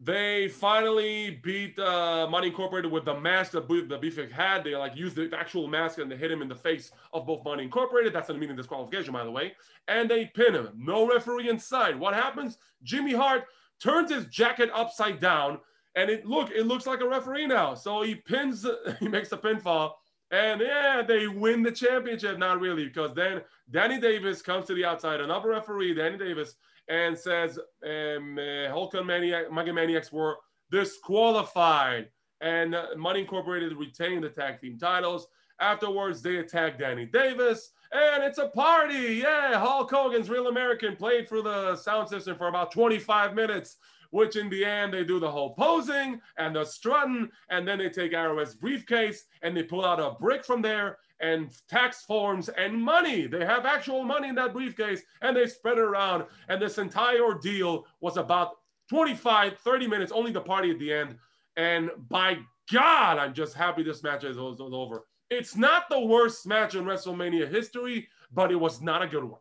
they finally beat uh, Money Incorporated with the mask that the Beefcake had. They like used the actual mask and they hit him in the face of both Money Incorporated. That's an immediate disqualification, by the way. And they pin him. No referee inside. What happens? Jimmy Hart turns his jacket upside down, and it look it looks like a referee now. So he pins, he makes a pinfall, and yeah, they win the championship. Not really, because then Danny Davis comes to the outside, another referee, Danny Davis and says um, uh, Hulk Maniac, Mega Maniacs were disqualified, and uh, Money Incorporated retained the tag team titles. Afterwards, they attack Danny Davis, and it's a party. Yeah, Hulk Hogan's Real American played through the sound system for about 25 minutes, which in the end, they do the whole posing and the strutting, and then they take Arrow's briefcase and they pull out a brick from there and tax forms and money. They have actual money in that briefcase and they spread it around. And this entire ordeal was about 25, 30 minutes, only the party at the end. And by God, I'm just happy this match is, over. It's not the worst match in WrestleMania history, but it was not a good one.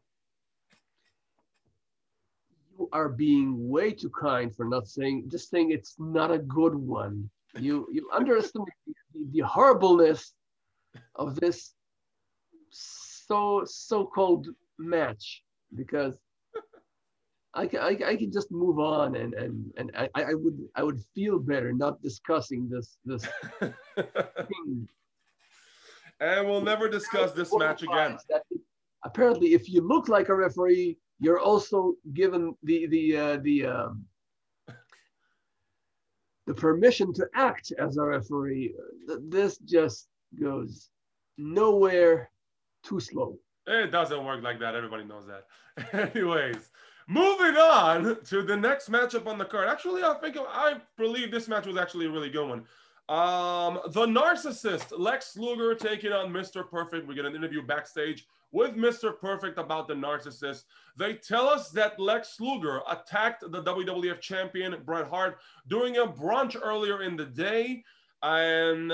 You are being way too kind for not saying, just saying it's not a good one. You you underestimate the, the horribleness of this so so-called match because I can, I, I can just move on and and and I, I would I would feel better not discussing this this thing. And we'll never discuss this match again. apparently, if you look like a referee, you're also given the the uh, the um, the permission to act as a referee. This just goes nowhere too slow. It doesn't work like that. Everybody knows that. Anyways, moving on to the next matchup on the card. Actually, I think I believe this match was actually a really good one. Um, the narcissist Lex Luger taking on Mr. Perfect. We get an interview backstage with Mr. Perfect about the narcissist. They tell us that Lex Luger attacked the WWF champion Bret Hart during a brunch earlier in the day. And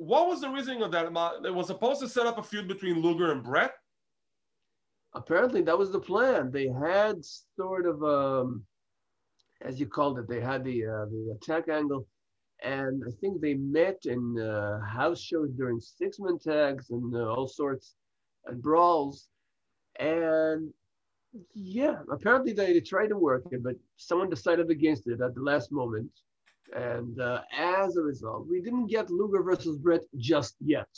what was the reasoning of that? It was supposed to set up a feud between Luger and Bret. Apparently, that was the plan. They had sort of um, as you called it, they had the uh, the attack angle, and I think they met in uh, house shows during six man tags and uh, all sorts and brawls, and yeah, apparently they tried to work it, but someone decided against it at the last moment, and uh, as a result, we didn't get Luger versus Bret just yet.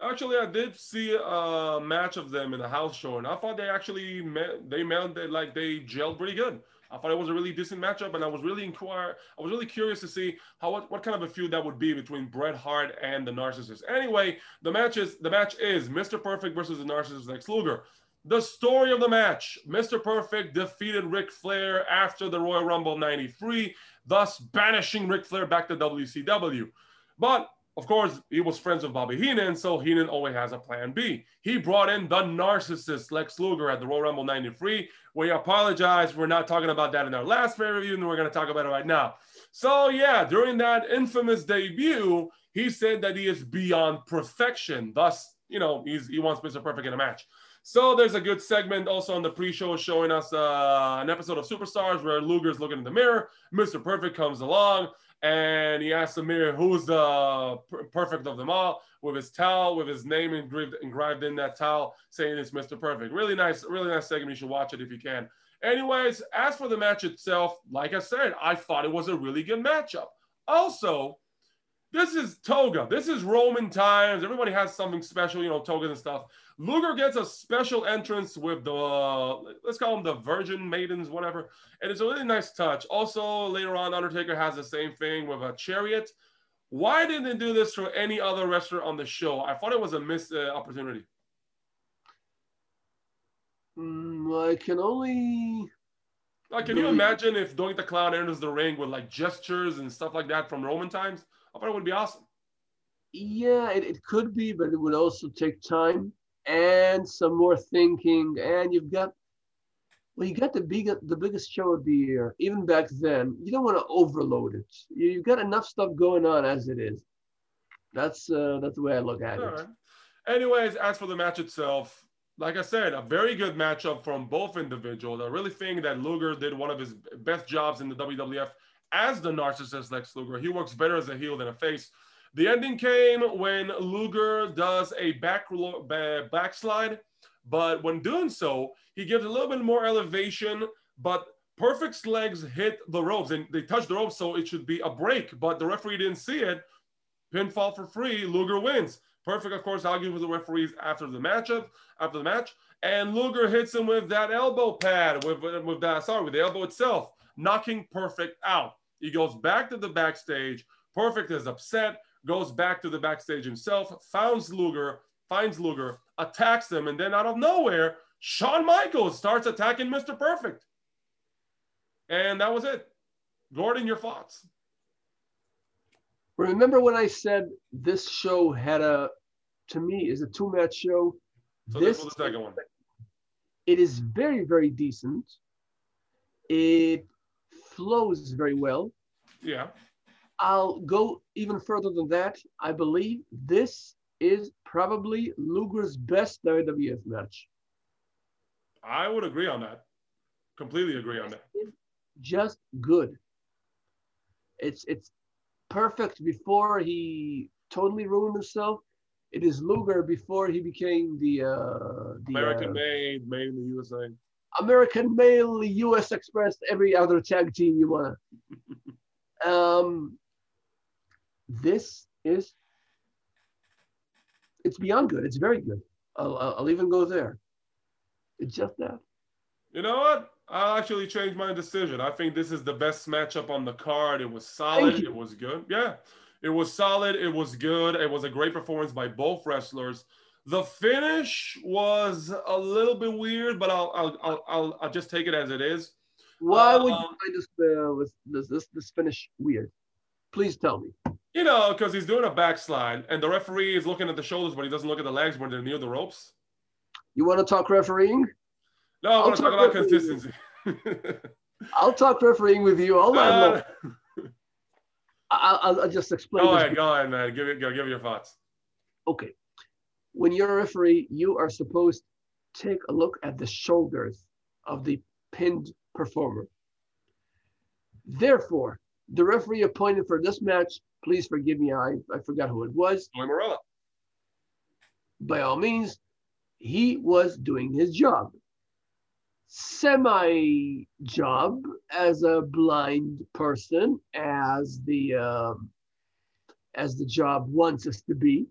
Actually, I did see a match of them in the house show, and I thought they actually met. They they, like they gelled pretty good. I thought it was a really decent matchup, and I was really inquire. I was really curious to see how what, what kind of a feud that would be between Bret Hart and the Narcissist. Anyway, the match is the match is Mr. Perfect versus the Narcissist Lex Luger. The story of the match: Mr. Perfect defeated Ric Flair after the Royal Rumble '93, thus banishing Ric Flair back to WCW. But of course, he was friends with Bobby Heenan, so Heenan always has a plan B. He brought in the narcissist Lex Luger at the Royal Rumble 93. We apologize, we're not talking about that in our last fair review, and we're going to talk about it right now. So, yeah, during that infamous debut, he said that he is beyond perfection. Thus, you know, he's, he wants Mr. Perfect in a match. So there's a good segment also on the pre-show showing us uh, an episode of Superstars where Luger's looking in the mirror. Mr. Perfect comes along and he asks the mirror who's the perfect of them all with his towel, with his name engraved, engraved in that towel, saying it's Mr. Perfect. Really nice, really nice segment. You should watch it if you can. Anyways, as for the match itself, like I said, I thought it was a really good matchup. Also, this is Toga. This is Roman times. Everybody has something special, you know, togas and stuff. Luger gets a special entrance with the, uh, let's call them the Virgin Maidens, whatever. And it's a really nice touch. Also, later on, Undertaker has the same thing with a chariot. Why didn't they do this for any other wrestler on the show? I thought it was a missed uh, opportunity. Mm, I can only. Like, can you imagine if Doink the Clown enters the ring with like gestures and stuff like that from Roman times? I thought it would be awesome. Yeah, it, it could be, but it would also take time and some more thinking. And you've got, well, you got the big, the biggest show of the year. Even back then, you don't want to overload it. You've got enough stuff going on as it is. That's uh, that's the way I look at All it. Right. Anyways, as for the match itself, like I said, a very good matchup from both individuals. I really think that Luger did one of his best jobs in the WWF as the narcissist Lex Luger. He works better as a heel than a face. The ending came when Luger does a back backslide, but when doing so, he gives a little bit more elevation, but Perfect's legs hit the ropes and they touch the ropes, so it should be a break, but the referee didn't see it. Pinfall for free, Luger wins. Perfect, of course, argues with the referees after the matchup, after the match, and Luger hits him with that elbow pad, with, with that, sorry, with the elbow itself, knocking Perfect out. He goes back to the backstage. Perfect is upset goes back to the backstage himself, finds Luger, finds Luger, attacks him, and then out of nowhere, Shawn Michaels starts attacking Mr. Perfect. And that was it. Gordon, your thoughts? Remember when I said this show had a, to me, is a two match show? So this, this the second one. It is very, very decent. It flows very well. Yeah. I'll go even further than that. I believe this is probably Luger's best WWF match. I would agree on that. Completely agree on that. just good. It's it's perfect before he totally ruined himself. It is Luger before he became the, uh, the American uh, made, made in the USA. American male, Lex Express, every other tag team you want. um, this is it's beyond good. It's very good. I'll, I'll even go there. It's just that. You know what? I'll actually change my decision. I think this is the best matchup on the card. It was solid. It was good. Yeah, it was solid. It was good. It was a great performance by both wrestlers. The finish was a little bit weird, but I'll I'll I'll, I'll, I'll just take it as it is. Why would you um, find this, uh, this this this finish weird? Please tell me. You know, because he's doing a backslide and the referee is looking at the shoulders, but he doesn't look at the legs when they're near the ropes. You want to talk refereeing? No, I want to talk, talk about consistency. I'll talk refereeing with you. I'll, uh, I'll, I'll, just explain. Go ahead, go ahead, man. Give it, give your thoughts. Okay. When you're a referee, you are supposed to take a look at the shoulders of the pinned performer. Therefore, the referee appointed for this match, please forgive me, I, I forgot who it was. Joey By all means, he was doing his job. Semi job as a blind person, as the um, as the job wants us to be.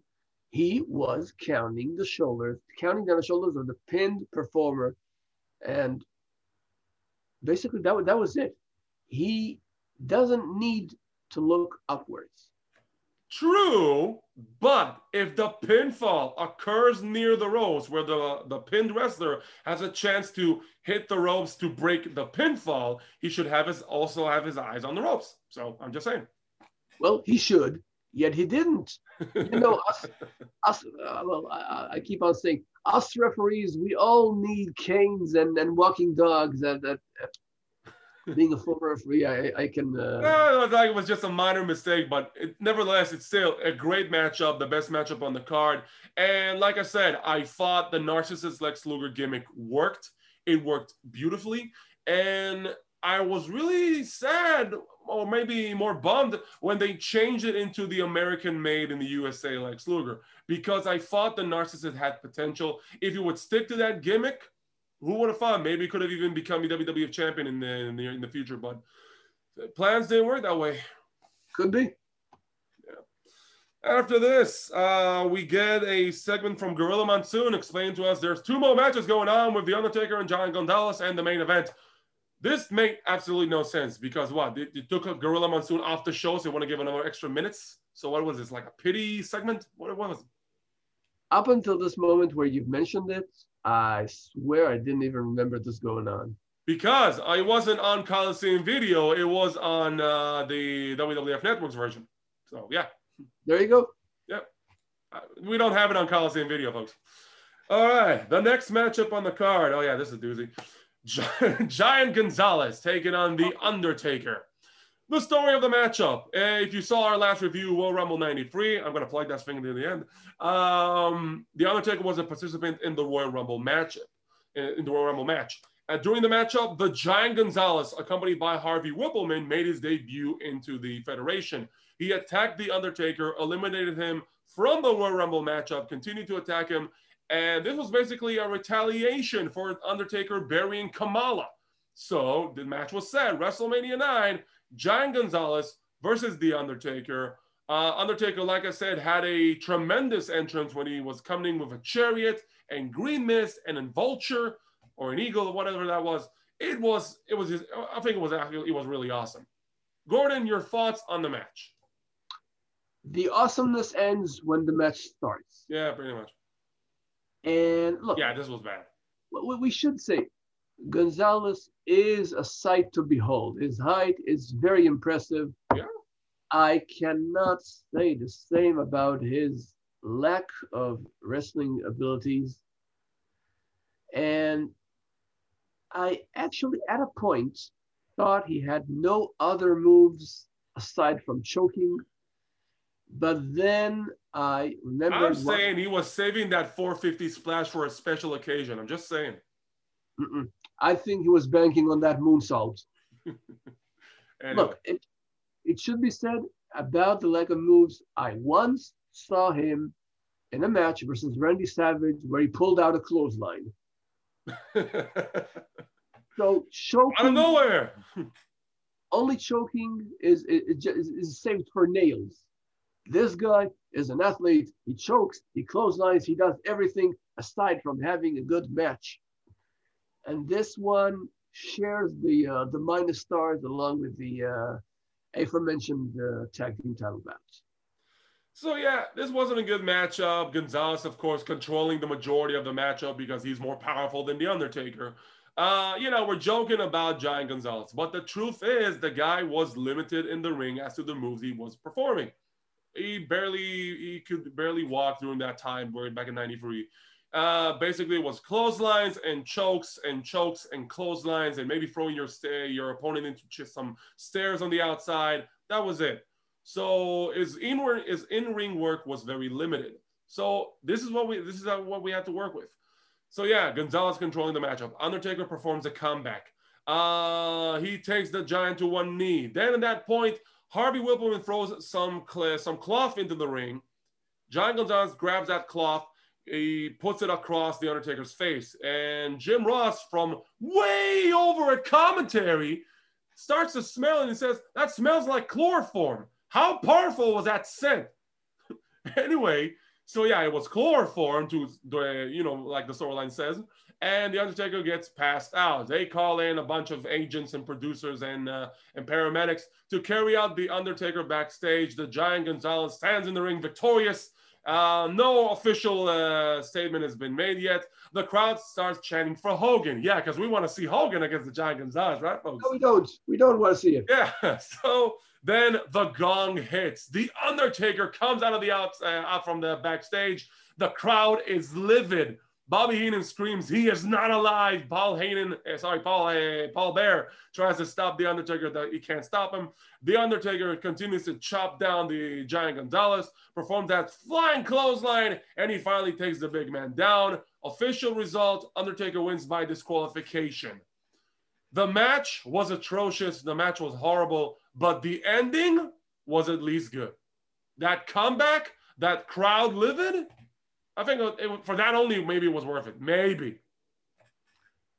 He was counting the shoulders, counting down the shoulders of the pinned performer, and basically that that was it. He doesn't need to look upwards. True, but if the pinfall occurs near the ropes where the, the pinned wrestler has a chance to hit the ropes to break the pinfall, he should have his also have his eyes on the ropes. So I'm just saying. Well, he should, yet he didn't. You know, us, us uh, well, I, I, keep on saying, us referees, we all need canes and, and walking dogs and, and, being a former referee, I, I can. Uh... No, like it was just a minor mistake, but it, nevertheless, it's still a great matchup, the best matchup on the card. And like I said, I thought the narcissist Lex Luger gimmick worked. It worked beautifully, and I was really sad, or maybe more bummed, when they changed it into the American made in the USA Lex Luger, because I thought the narcissist had potential. If you would stick to that gimmick who would have thought? Maybe could have even become the WWF champion in the, in the in the future, but plans didn't work that way. Could be. Yeah. After this, uh, we get a segment from Gorilla Monsoon explaining to us there's two more matches going on with The Undertaker and Giant Gonzalez and the main event. This made absolutely no sense because what? They, they took Gorilla Monsoon off the show, so they want to give another extra minutes. So what was this, like a pity segment? What, what was it? Up until this moment where you've mentioned it, I swear I didn't even remember this going on. Because I wasn't on Coliseum Video, it was on uh, the WWF Networks version. So yeah. There you go. Yep. Uh, we don't have it on Coliseum Video, folks. All right, the next matchup on the card. Oh yeah, this is doozy. Giant Gonzalez taking on the Undertaker. The story of the matchup. Uh, if you saw our last review, Royal Rumble 93, I'm going to plug that thing to the end. Um, the Undertaker was a participant in the Royal Rumble match, in the Royal Rumble match. And during the matchup, the Giant Gonzalez, accompanied by Harvey Wippleman, made his debut into the Federation. He attacked the Undertaker, eliminated him from the Royal Rumble matchup, continued to attack him, and this was basically a retaliation for Undertaker burying Kamala. So the match was set. WrestleMania 9 Giant Gonzalez versus The Undertaker. Uh, Undertaker, like I said, had a tremendous entrance when he was coming with a chariot and green mist and a vulture or an eagle or whatever that was. It was, it was, just, I think it was actually, it was really awesome. Gordon, your thoughts on the match? The awesomeness ends when the match starts. Yeah, pretty much. And look. Yeah, this was bad. We should say Gonzalez is a sight to behold. His height is very impressive. Yeah. I cannot say the same about his lack of wrestling abilities. And I actually, at a point, thought he had no other moves aside from choking. But then I remember. I'm saying he was saving that 450 splash for a special occasion. I'm just saying. Mm-mm. I think he was banking on that moonsault. anyway. Look, it, it should be said about the lack of moves. I once saw him in a match versus Randy Savage where he pulled out a clothesline. so choking out of nowhere. only choking is, is, is, is saved for nails. This guy is an athlete. He chokes, he clotheslines, he does everything aside from having a good match and this one shares the uh, the minus stars along with the uh, aforementioned uh, tag team title bouts. So yeah, this wasn't a good matchup. Gonzalez, of course, controlling the majority of the matchup because he's more powerful than the Undertaker. Uh, you know, we're joking about Giant Gonzalez, but the truth is the guy was limited in the ring as to the moves he was performing. He barely he could barely walk during that time, back in '93. Uh, basically, was clotheslines and chokes and chokes and clotheslines and maybe throwing your your opponent into just some stairs on the outside. That was it. So his in his in ring work was very limited. So this is what we this is what we had to work with. So yeah, Gonzalez controlling the matchup. Undertaker performs a comeback. Uh, he takes the giant to one knee. Then at that point, Harvey Wippleman throws some cl- some cloth into the ring. Giant Gonzalez grabs that cloth. He puts it across the Undertaker's face, and Jim Ross from way over at commentary starts to smell and says, "That smells like chloroform." How powerful was that scent? anyway, so yeah, it was chloroform to the you know like the storyline says, and the Undertaker gets passed out. They call in a bunch of agents and producers and uh, and paramedics to carry out the Undertaker backstage. The Giant Gonzalez stands in the ring victorious. Uh, no official uh, statement has been made yet. The crowd starts chanting for Hogan. Yeah, because we want to see Hogan against the Giant Gonzalez, right, folks? No, we don't. We don't want to see it. Yeah. So then the gong hits. The Undertaker comes out of the out, uh, out from the backstage. The crowd is livid. Bobby Heenan screams, "He is not alive!" Paul Heyman, uh, sorry, Paul uh, Paul Bearer tries to stop the Undertaker. That he can't stop him. The Undertaker continues to chop down the Giant Gonzalez, performs that flying clothesline, and he finally takes the big man down. Official result: Undertaker wins by disqualification. The match was atrocious. The match was horrible, but the ending was at least good. That comeback, that crowd livid, I think it, for that only, maybe it was worth it. Maybe.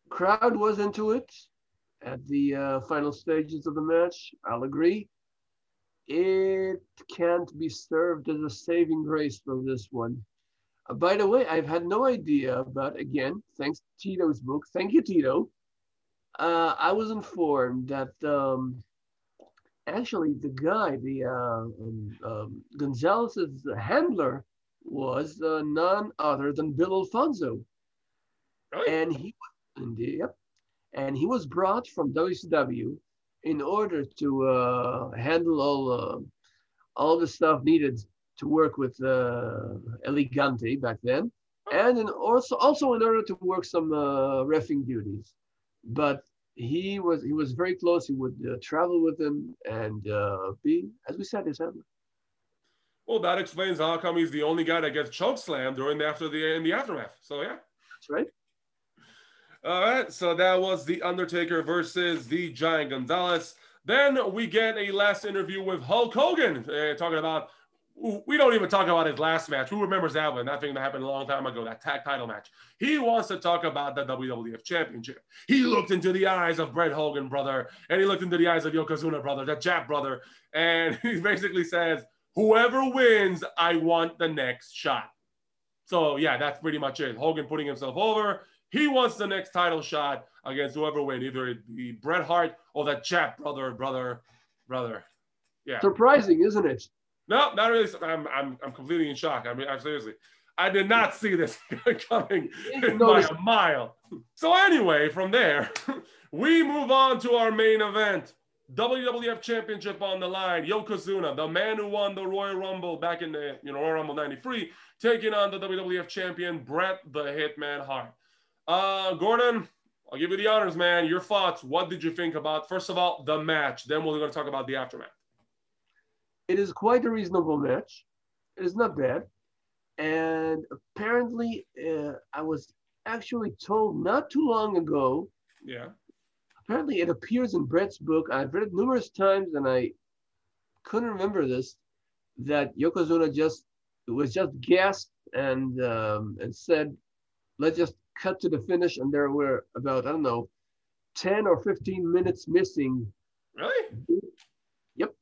Crowd was into it at the uh, final stages of the match. I'll agree. It can't be served as a saving grace for this one. Uh, by the way, I've had no idea about, again, thanks to Tito's book. Thank you, Tito. Uh, I was informed that um, actually the guy, the uh, um, um, Gonzalez's handler, was uh, none other than Bill Alfonso. Really? And he, indeed, yep. And he was brought from WCW in order to uh, handle all uh, all the stuff needed to work with uh, El Gigante back then, and in also also in order to work some uh, refing duties. But he was he was very close. He would uh, travel with him and uh, be, as we said, his handler. Well, that explains how come he's the only guy that gets choke slammed during the after the in the aftermath. So yeah. That's right. All right, so that was the Undertaker versus the Giant Gonzalez. Then we get a last interview with Hulk Hogan, uh, talking about. We don't even talk about his last match. Who remembers that one? That thing that happened a long time ago, that tag title match. He wants to talk about the WWF Championship. He looked into the eyes of Bret Hogan, brother, and he looked into the eyes of Yokozuna, brother, that Jap brother, and he basically says, "Whoever wins, I want the next shot." So yeah, that's pretty much it. Hogan putting himself over. He wants the next title shot against whoever wins, either it be Bret Hart or that Jap brother, brother, brother. Yeah. Surprising, isn't it? No, not really. I'm, I'm, I'm completely in shock. I mean, I'm seriously. I did not see this coming by a mile. So anyway, from there, we move on to our main event. WWF Championship on the line. Yokozuna, the man who won the Royal Rumble back in the you know Royal Rumble '93, taking on the WWF champion Bret the Hitman Hart. Uh, Gordon, I'll give you the honors, man. Your thoughts. What did you think about first of all the match? Then we're going to talk about the aftermath. It is quite a reasonable match. It is not bad, and apparently, uh, I was actually told not too long ago. Yeah. Apparently, it appears in Bret's book. I've read it numerous times, and I couldn't remember this. That Yokozuna just was just gasped and um, and said, "Let's just cut to the finish," and there were about I don't know, ten or fifteen minutes missing. Really? Yep,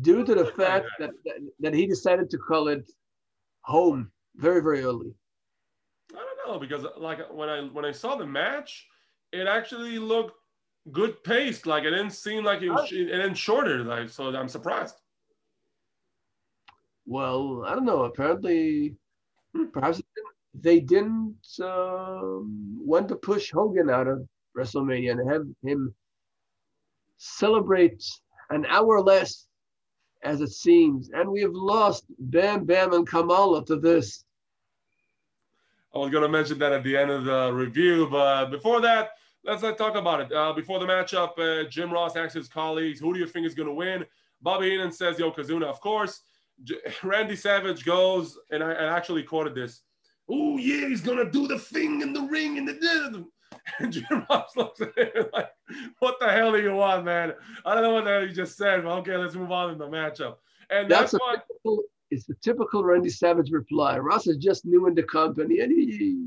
due to the fact that, that that he decided to call it home very very early. I don't know because like when I when I saw the match, it actually looked good pace. Like it didn't seem like it was it didn't shorter. Like so, I'm surprised. Well, I don't know. Apparently, perhaps they didn't um, want to push Hogan out of WrestleMania and have him celebrate an hour less, as it seems. And we have lost Bam Bam and Kamala to this. I was going to mention that at the end of the review, but before that, let's not talk about it. Uh, before the matchup, uh, Jim Ross asks his colleagues, "Who do you think is going to win?" Bobby Heenan says Yokozuna, of course. J- Randy Savage goes, and I, I actually quoted this. Oh yeah, he's gonna do the thing in the ring and the And Jim Ross looks at him like, "What the hell do you want, man? I don't know what the hell you just said, but okay, let's move on in the matchup." And that's, That's why. typical, it's the typical Randy Savage reply. Ross is just new in the company, and he,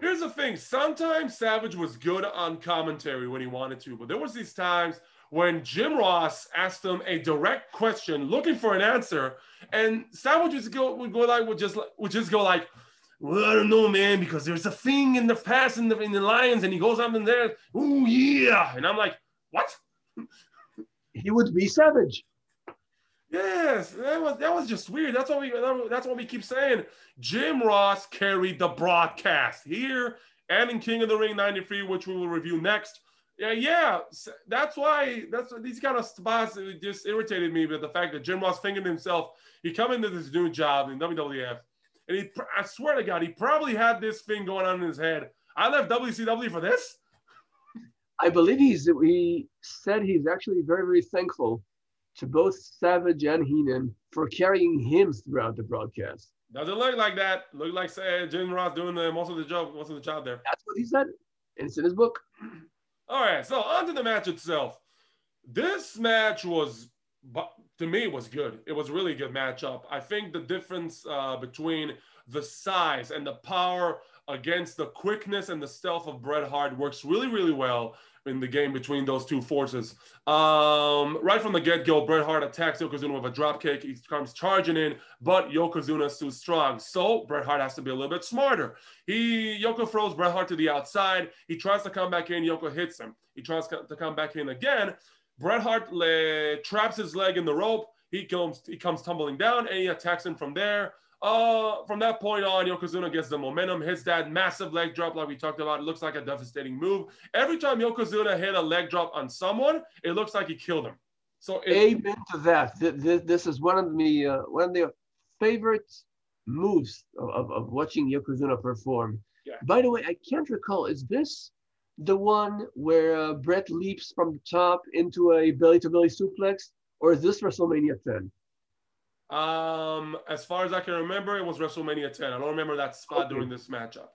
Here's the thing. Sometimes Savage was good on commentary when he wanted to, but there was these times when Jim Ross asked him a direct question, looking for an answer, and Savage would go would go like would just would just go like, "Well, I don't know, man, because there's a thing in the past in the in the Lions," and he goes up in there, "Oh yeah," and I'm like, "What?" he would be Savage. Yes, that was that was just weird. That's what we that's what we keep saying. Jim Ross carried the broadcast here and in King of the Ring '93, which we will review next. Yeah, yeah, that's why that's these kind of spots it just irritated me. But the fact that Jim Ross fingered himself, he come into this new job in WWF, and he I swear to God, he probably had this thing going on in his head. I left WCW for this. I believe he's he said he's actually very very thankful to both Savage and Heenan for carrying him throughout the broadcast. Doesn't look like that. Look like say, Jim Ross doing the, most of the job, most of the job there. That's what he said. It's in his book. All right, so on to the match itself. This match was, to me, was good. It was a really good matchup. I think the difference uh, between the size and the power against the quickness and the stealth of Bret Hart works really, really well in the game between those two forces. Um, right from the get-go, Bret Hart attacks Yokozuna with a dropkick. He comes charging in, but Yokozuna is too strong. So Bret Hart has to be a little bit smarter. He Yoko throws Bret Hart to the outside. He tries to come back in. Yoko hits him. He tries to come back in again. Bret Hart le- traps his leg in the rope. He comes, he comes tumbling down, and he attacks him from there. Uh, from that point on, Yokozuna gets the momentum, hits that massive leg drop like we talked about. It looks like a devastating move. Every time Yokozuna hit a leg drop on someone, it looks like he killed him. So it, amen to that. This, is one of the uh, one of the favorite moves of, of, of watching Yokozuna perform. Yeah. By the way, I can't recall. Is this the one where uh, Bret leaps from the top into a belly-to-belly suplex, or is this WrestleMania 10? Um, as far as I can remember, it was WrestleMania 10. I don't remember that spot Okay. during this matchup.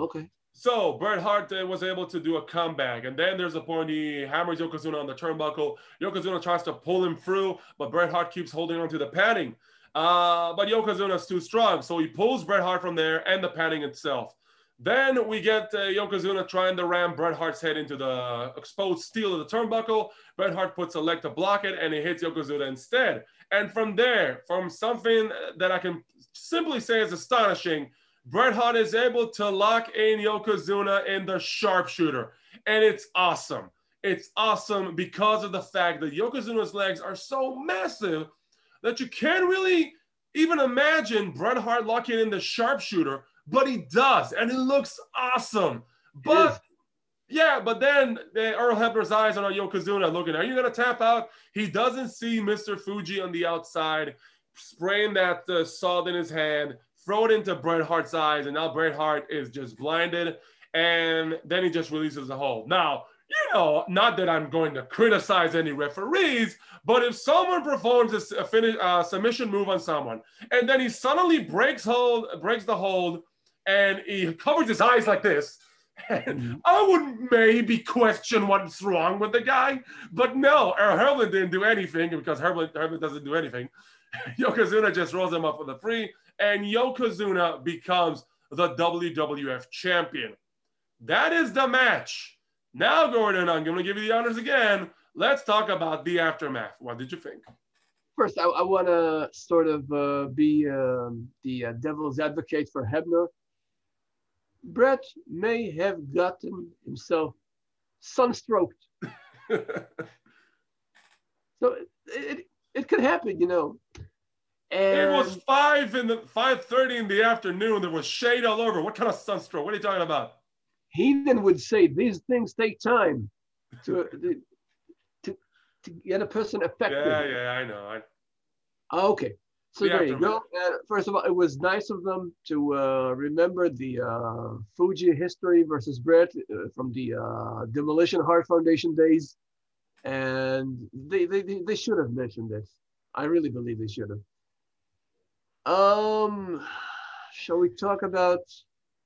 Okay. So Bret Hart uh, was able to do a comeback, and then there's a point he hammers Yokozuna on the turnbuckle. Yokozuna tries to pull him through, but Bret Hart keeps holding on to the padding. Uh, but Yokozuna's too strong, so he pulls Bret Hart from there and the padding itself. Then we get uh, Yokozuna trying to ram Bret Hart's head into the exposed steel of the turnbuckle. Bret Hart puts a leg to block it, and he hits Yokozuna instead. And from there, from something that I can simply say is astonishing, Bret Hart is able to lock in Yokozuna in the sharpshooter. And it's awesome. It's awesome because of the fact that Yokozuna's legs are so massive that you can't really even imagine Bret Hart locking in the sharpshooter, but he does. And it looks awesome. But. Yeah, but then the Earl Hebner's eyes are on Yokozuna looking, are you going to tap out? He doesn't see Mr. Fuji on the outside, spraying that uh, salt in his hand, throw it into Bret Hart's eyes, and now Bret Hart is just blinded. And then he just releases the hold. Now, you know, not that I'm going to criticize any referees, but if someone performs a, finish, uh, submission move on someone, and then he suddenly breaks hold, breaks the hold, and he covers his eyes like this. I would maybe question what's wrong with the guy, but no, Earl Hebner didn't do anything because Hebner, Hebner doesn't do anything. Yokozuna just rolls him up for the free, and Yokozuna becomes the WWF champion. That is the match. Now, Gordon, I'm going to give you the honors again. Let's talk about the aftermath. What did you think? First, I, I want to sort of uh, be um, the uh, devil's advocate for Hebner. Bret may have gotten himself sunstroked. So it, it, it could happen, you know. And it was five in the five thirty in the afternoon. There was shade all over. What kind of sunstroke? What are you talking about? Heenan would say these things take time to, to, to get a person affected. Yeah, yeah, I know. I, ah, Okay. So The there you go. Uh, first of all, it was nice of them to uh, remember the uh, Fuji history versus Bret uh, from the uh, Demolition Hart Foundation days. And they, they, they, should have mentioned this. I really believe they should have. Um, shall we talk about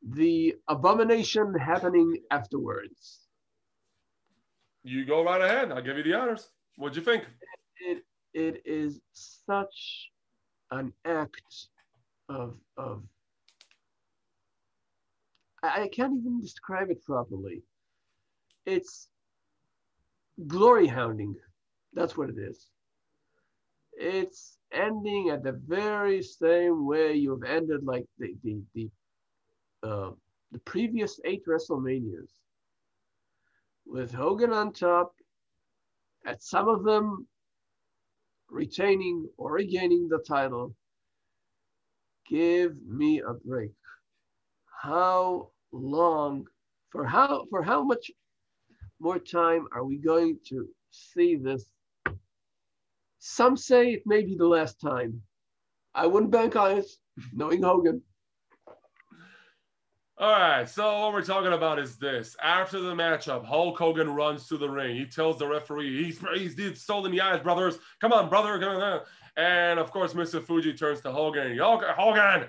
the abomination happening afterwards. You go right ahead. I'll give you the honors. What'd you think? It it is such an act of of I, can't even describe it properly. It's glory hounding. That's what it is. It's ending at the very same way you've ended like the the the uh, the previous eight WrestleManias, with Hogan on top, at some of them retaining or regaining the title. Give me a break. How long, for how for how much more time are we going to see this? Some say it may be the last time. I wouldn't bank on it, knowing Hogan. All right, so what we're talking about is this. After the matchup, Hulk Hogan runs to the ring. He tells the referee, he's, he's, he's stolen the eyes, brothers. Come on, brother. And of course, Mr. Fuji turns to Hogan. Hogan,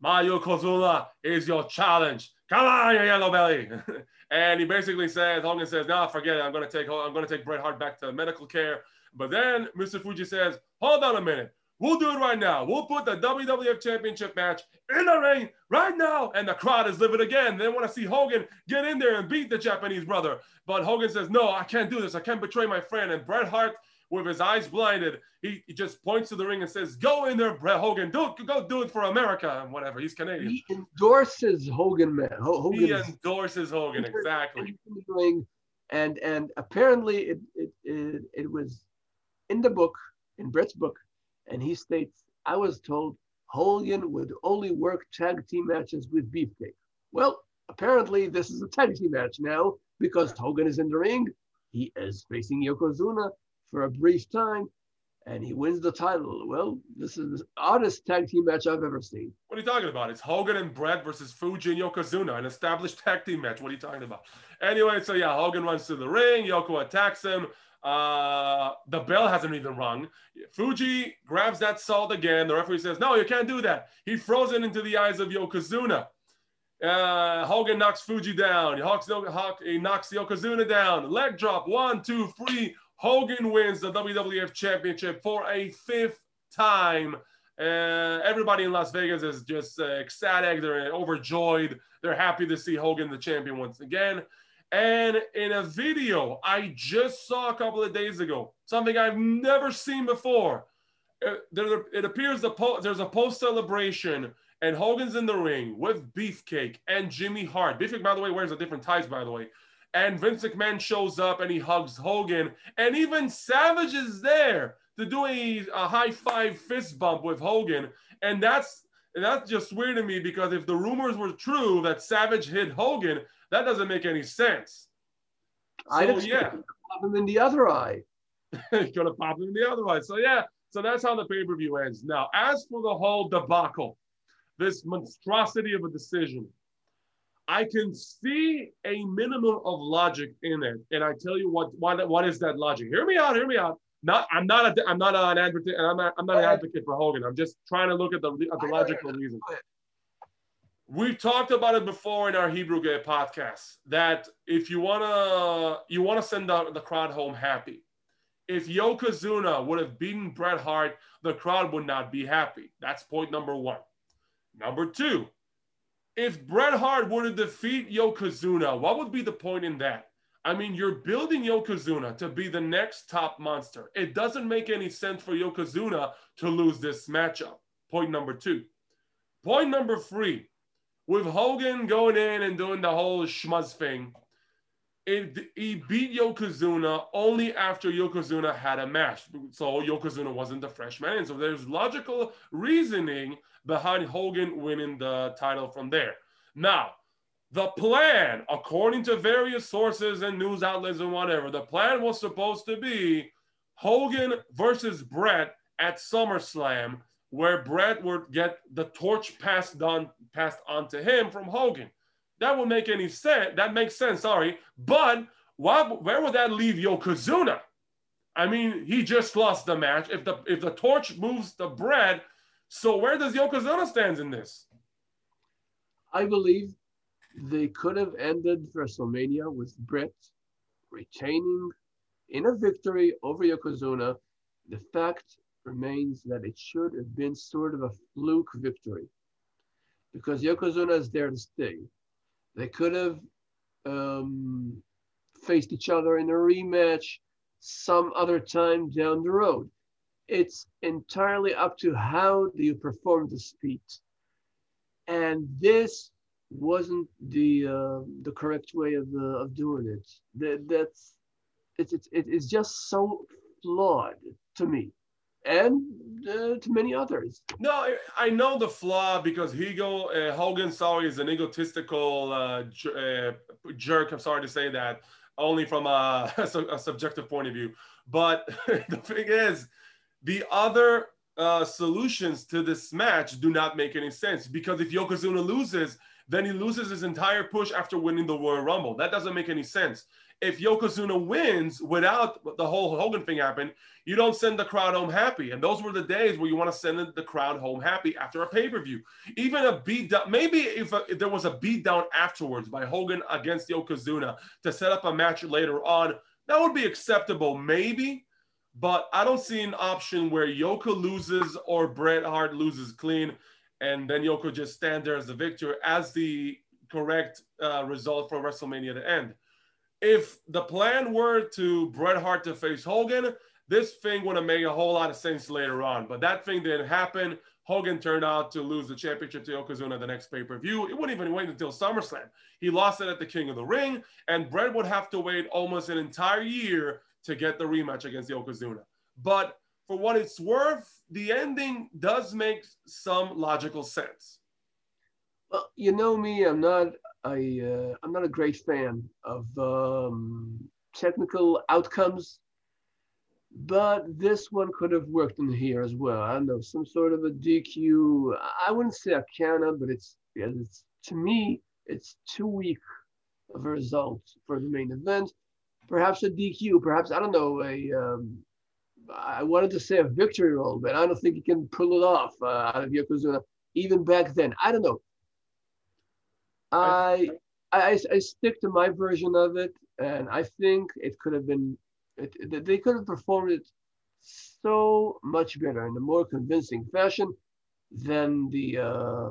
my Yokozuna is your challenge. Come on, you yellow belly. and he basically says, Hogan says, no, forget it. I'm going to take, I'm going to take Bret Hart back to medical care. But then Mr. Fuji says, hold on a minute. We'll do it right now. We'll put the WWF Championship match in the ring right now. And the crowd is livid again. They want to see Hogan get in there and beat the Japanese brother. But Hogan says, No, I can't do this. I can't betray my friend. And Bret Hart, with his eyes blinded, he, he just points to the ring and says, Go in there, Bret Hogan. Do go do it for America and whatever. He's Canadian. He endorses Hogan, man. Hogan he endorses Hogan, exactly. And and apparently it, it, it, it was in the book, in Bret's book, and he states, I was told Hogan would only work tag team matches with Beefcake. Well, apparently this is a tag team match now because Hogan is in the ring. He is facing Yokozuna for a brief time and he wins the title. Well, this is the oddest tag team match I've ever seen. What are you talking about? It's Hogan and Bret versus Fuji and Yokozuna, an established tag team match. What are you talking about? Anyway, so yeah, Hogan runs to the ring. Yoko attacks him. Uh, the bell hasn't even rung. Fuji grabs that salt again. The referee says, No, you can't do that. He throws it into the eyes of Yokozuna. Uh, Hogan knocks Fuji down. He, hawks, he knocks Yokozuna down. Leg drop. One, two, three. Hogan wins the WWF Championship for a fifth time. Uh, everybody in Las Vegas is just uh, ecstatic. They're overjoyed. They're happy to see Hogan the champion once again. And in a video I just saw a couple of days ago, something I've never seen before, it, uh, there, it appears the po- there's a post celebration and Hogan's in the ring with Beefcake and Jimmy Hart. Beefcake, by the way, wears a different ties, by the way. And Vince McMahon shows up and he hugs Hogan. And even Savage is there to do a, a high five fist bump with Hogan. And that's that's just weird to me because if the rumors were true that Savage hit Hogan, that doesn't make any sense. I just yeah. pop him in the other eye. gonna pop him in the other eye. So yeah, so that's how the pay-per-view ends. Now, as for the whole debacle, this monstrosity of a decision, I can see a minimum of logic in it. And I tell you what, what, what is that logic? Hear me out, hear me out. Not, I'm not, a, I'm not an advocate, and I'm not, I'm not an advocate for Hogan. I'm just trying to look at the, at the logical reason. We've talked about it before in our Hebrew Gay podcast that if you wanna you wanna send the, the crowd home happy. If Yokozuna would have beaten Bret Hart, the crowd would not be happy. That's point number one. Number two, if Bret Hart were to defeat Yokozuna, what would be the point in that? I mean, you're building Yokozuna to be the next top monster. It doesn't make any sense for Yokozuna to lose this matchup. Point number two. Point number three with Hogan going in and doing the whole schmuzz thing, it, he beat Yokozuna only after Yokozuna had a match. So Yokozuna wasn't the freshman. And so there's logical reasoning behind Hogan winning the title from there. Now, the plan, according to various sources and news outlets and whatever, the plan was supposed to be Hogan versus Bret at SummerSlam where Bret would get the torch passed on passed on to him from Hogan. That would make any sense. That makes sense. Sorry, but why, where would that leave Yokozuna? I mean, he just lost the match. If the if the torch moves to Bret, so where does Yokozuna stand in this? I believe they could have ended WrestleMania with Bret retaining in a victory over Yokozuna. The fact remains that it should have been sort of a fluke victory because Yokozuna is there to stay. They could have um, faced each other in a rematch some other time down the road. It's entirely up to how do you perform the speed. And this wasn't the uh, the correct way of uh, of doing it. That that's it's it's it's just so flawed to me and uh, to many others. No, I know the flaw because Higo uh, Hogan, sorry, is an egotistical uh, uh, jerk. I'm sorry to say that, only from a, a subjective point of view. But the thing is, the other uh, solutions to this match do not make any sense because if Yokozuna loses, then he loses his entire push after winning the Royal Rumble. That doesn't make any sense if Yokozuna wins without the whole Hogan thing happen, you don't send the crowd home happy. And those were the days where you want to send the crowd home happy after a pay per view. Even a beat down, maybe if, a, if, there was a beat down afterwards by Hogan against Yokozuna to set up a match later on, that would be acceptable, maybe. But I don't see an option where Yoko loses or Bret Hart loses clean, and then Yoko just stand there as the victor as the correct uh, result for WrestleMania to end if the plan were to Bret Hart to face Hogan, this thing would have made a whole lot of sense later on. But that thing didn't happen. Hogan turned out to lose the championship to Yokozuna the next pay per view. It wouldn't even wait until SummerSlam. He lost it at the King of the Ring, and Bret would have to wait almost an entire year to get the rematch against Yokozuna. But for what it's worth, the ending does make some logical sense. Well, you know me, I'm not I uh, I'm not a great fan of um, technical outcomes, but this one could have worked in here as well. I don't know some sort of a DQ. I wouldn't say a counter, but it's yeah, it's to me it's too weak of a result for the main event. Perhaps a DQ, perhaps I don't know a. Um, I wanted to say a victory roll, but I don't think he can pull it off uh, out of Yokozuna even back then. I don't know I, I, I stick to my version of it, and I think it could have been, it, they could have performed it so much better in a more convincing fashion than the uh,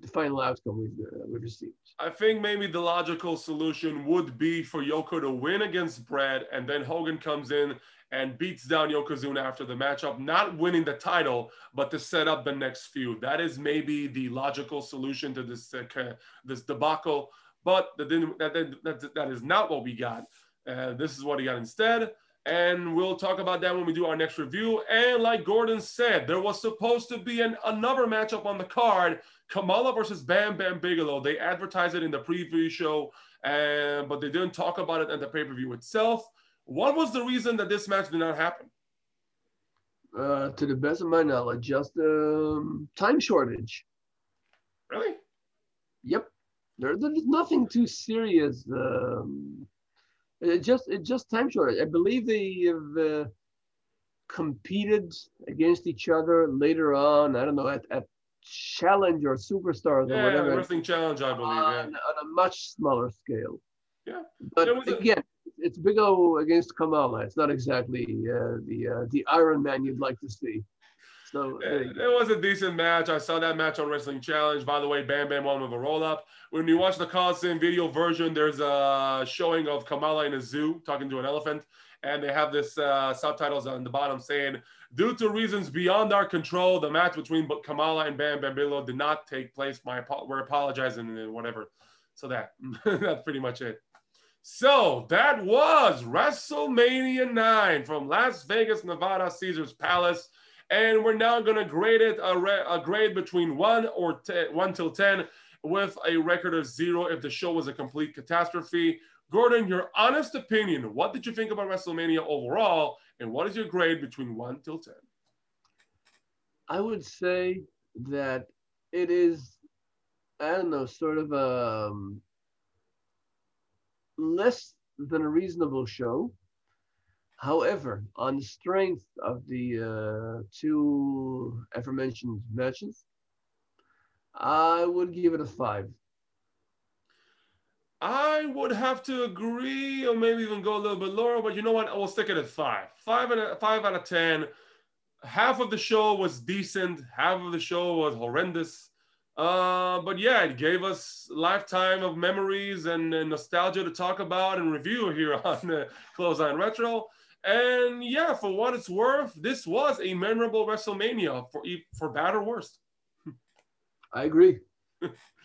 the final outcome we've, uh, we've received. I think maybe the logical solution would be for Yoko to win against Brad, and then Hogan comes in and beats down Yokozuna after the matchup, not winning the title, but to set up the next feud. That is maybe the logical solution to this uh, this debacle, but that, that, that, that is not what we got. Uh, this is what he got instead. And we'll talk about that when we do our next review. And like Gordon said, there was supposed to be an, another matchup on the card Kamala versus Bam Bam Bigelow. They advertised it in the preview show, and, but they didn't talk about it at the pay per view itself. What was the reason that this match did not happen? Uh, to the best of my knowledge, just um, time shortage. Really? Yep. There, there's nothing too serious. Um, it just it just time shortage. I believe they have uh, competed against each other later on. I don't know at, at Challenge or Superstars yeah, or whatever. Wrestling Challenge, I believe. On, yeah. on a much smaller scale. Yeah. But again, it's Big O against Kamala. It's not exactly uh, the uh, the Iron Man you'd like to see. So it, it, was a decent match. I saw that match on Wrestling Challenge. By the way, Bam Bam won with a roll up. When you watch the Coliseum video version, there's a showing of Kamala in a zoo talking to an elephant, and they have this uh, subtitles on the bottom saying, "Due to reasons beyond our control, the match between Kamala and Bam Bam Bigelow did not take place. My we're apologizing and whatever." So that that's pretty much it. So that was WrestleMania 9 from Las Vegas, Nevada, Caesars Palace. And we're now going to grade it a, re- a, grade between 1 or 10, 1 till 10 with a record of 0 if the show was a complete catastrophe. Gordon, your honest opinion, what did you think about WrestleMania overall? And what is your grade between 1 till 10? I would say that it is, I don't know, sort of a, um, less than a reasonable show. However, on the strength of the uh, two aforementioned matches, I would give it a five. I would have to agree, or maybe even go a little bit lower. But you know what? I will stick it at five. Five and a, five out of ten. Half of the show was decent. Half of the show was horrendous. Uh, but yeah, it gave us lifetime of memories and, and nostalgia to talk about and review here on uh, Clothesline Retro. And yeah, for what it's worth, this was a memorable WrestleMania for for bad or worse. I agree.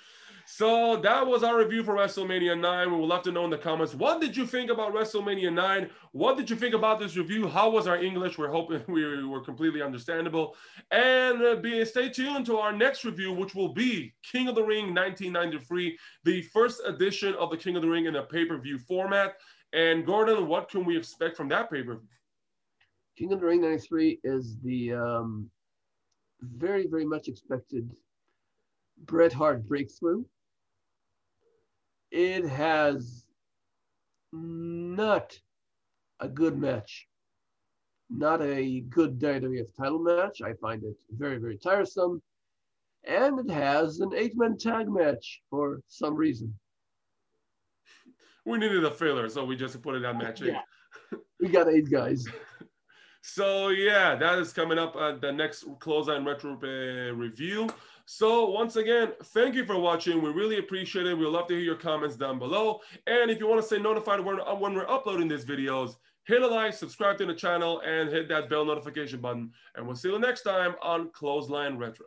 So that was our review for WrestleMania 9. We would love to know in the comments what did you think about WrestleMania 9? What did you think about this review? How was our English? We're hoping we were completely understandable. And uh, be, stay tuned to our next review, which will be King of the Ring 1993, the first edition of the King of the Ring in a pay per view format. And Gordon, what can we expect from that pay per view? King of the Ring 93 is the um, very, very much expected Bret Hart breakthrough it has not a good match, not a good WWF title match. I find it very, very tiresome. And it has an eight man tag match for some reason. We needed a filler, so we just put it on match eight. Yeah. we got eight guys. so, yeah, that is coming up at the next Clothesline Retro uh, review. So once again, thank you for watching. We really appreciate it. We'd love to hear your comments down below. And if you want to stay notified when, uh, when we're uploading these videos, hit a like, subscribe to the channel, and hit that bell notification button. And we'll see you next time on Clothesline Retro.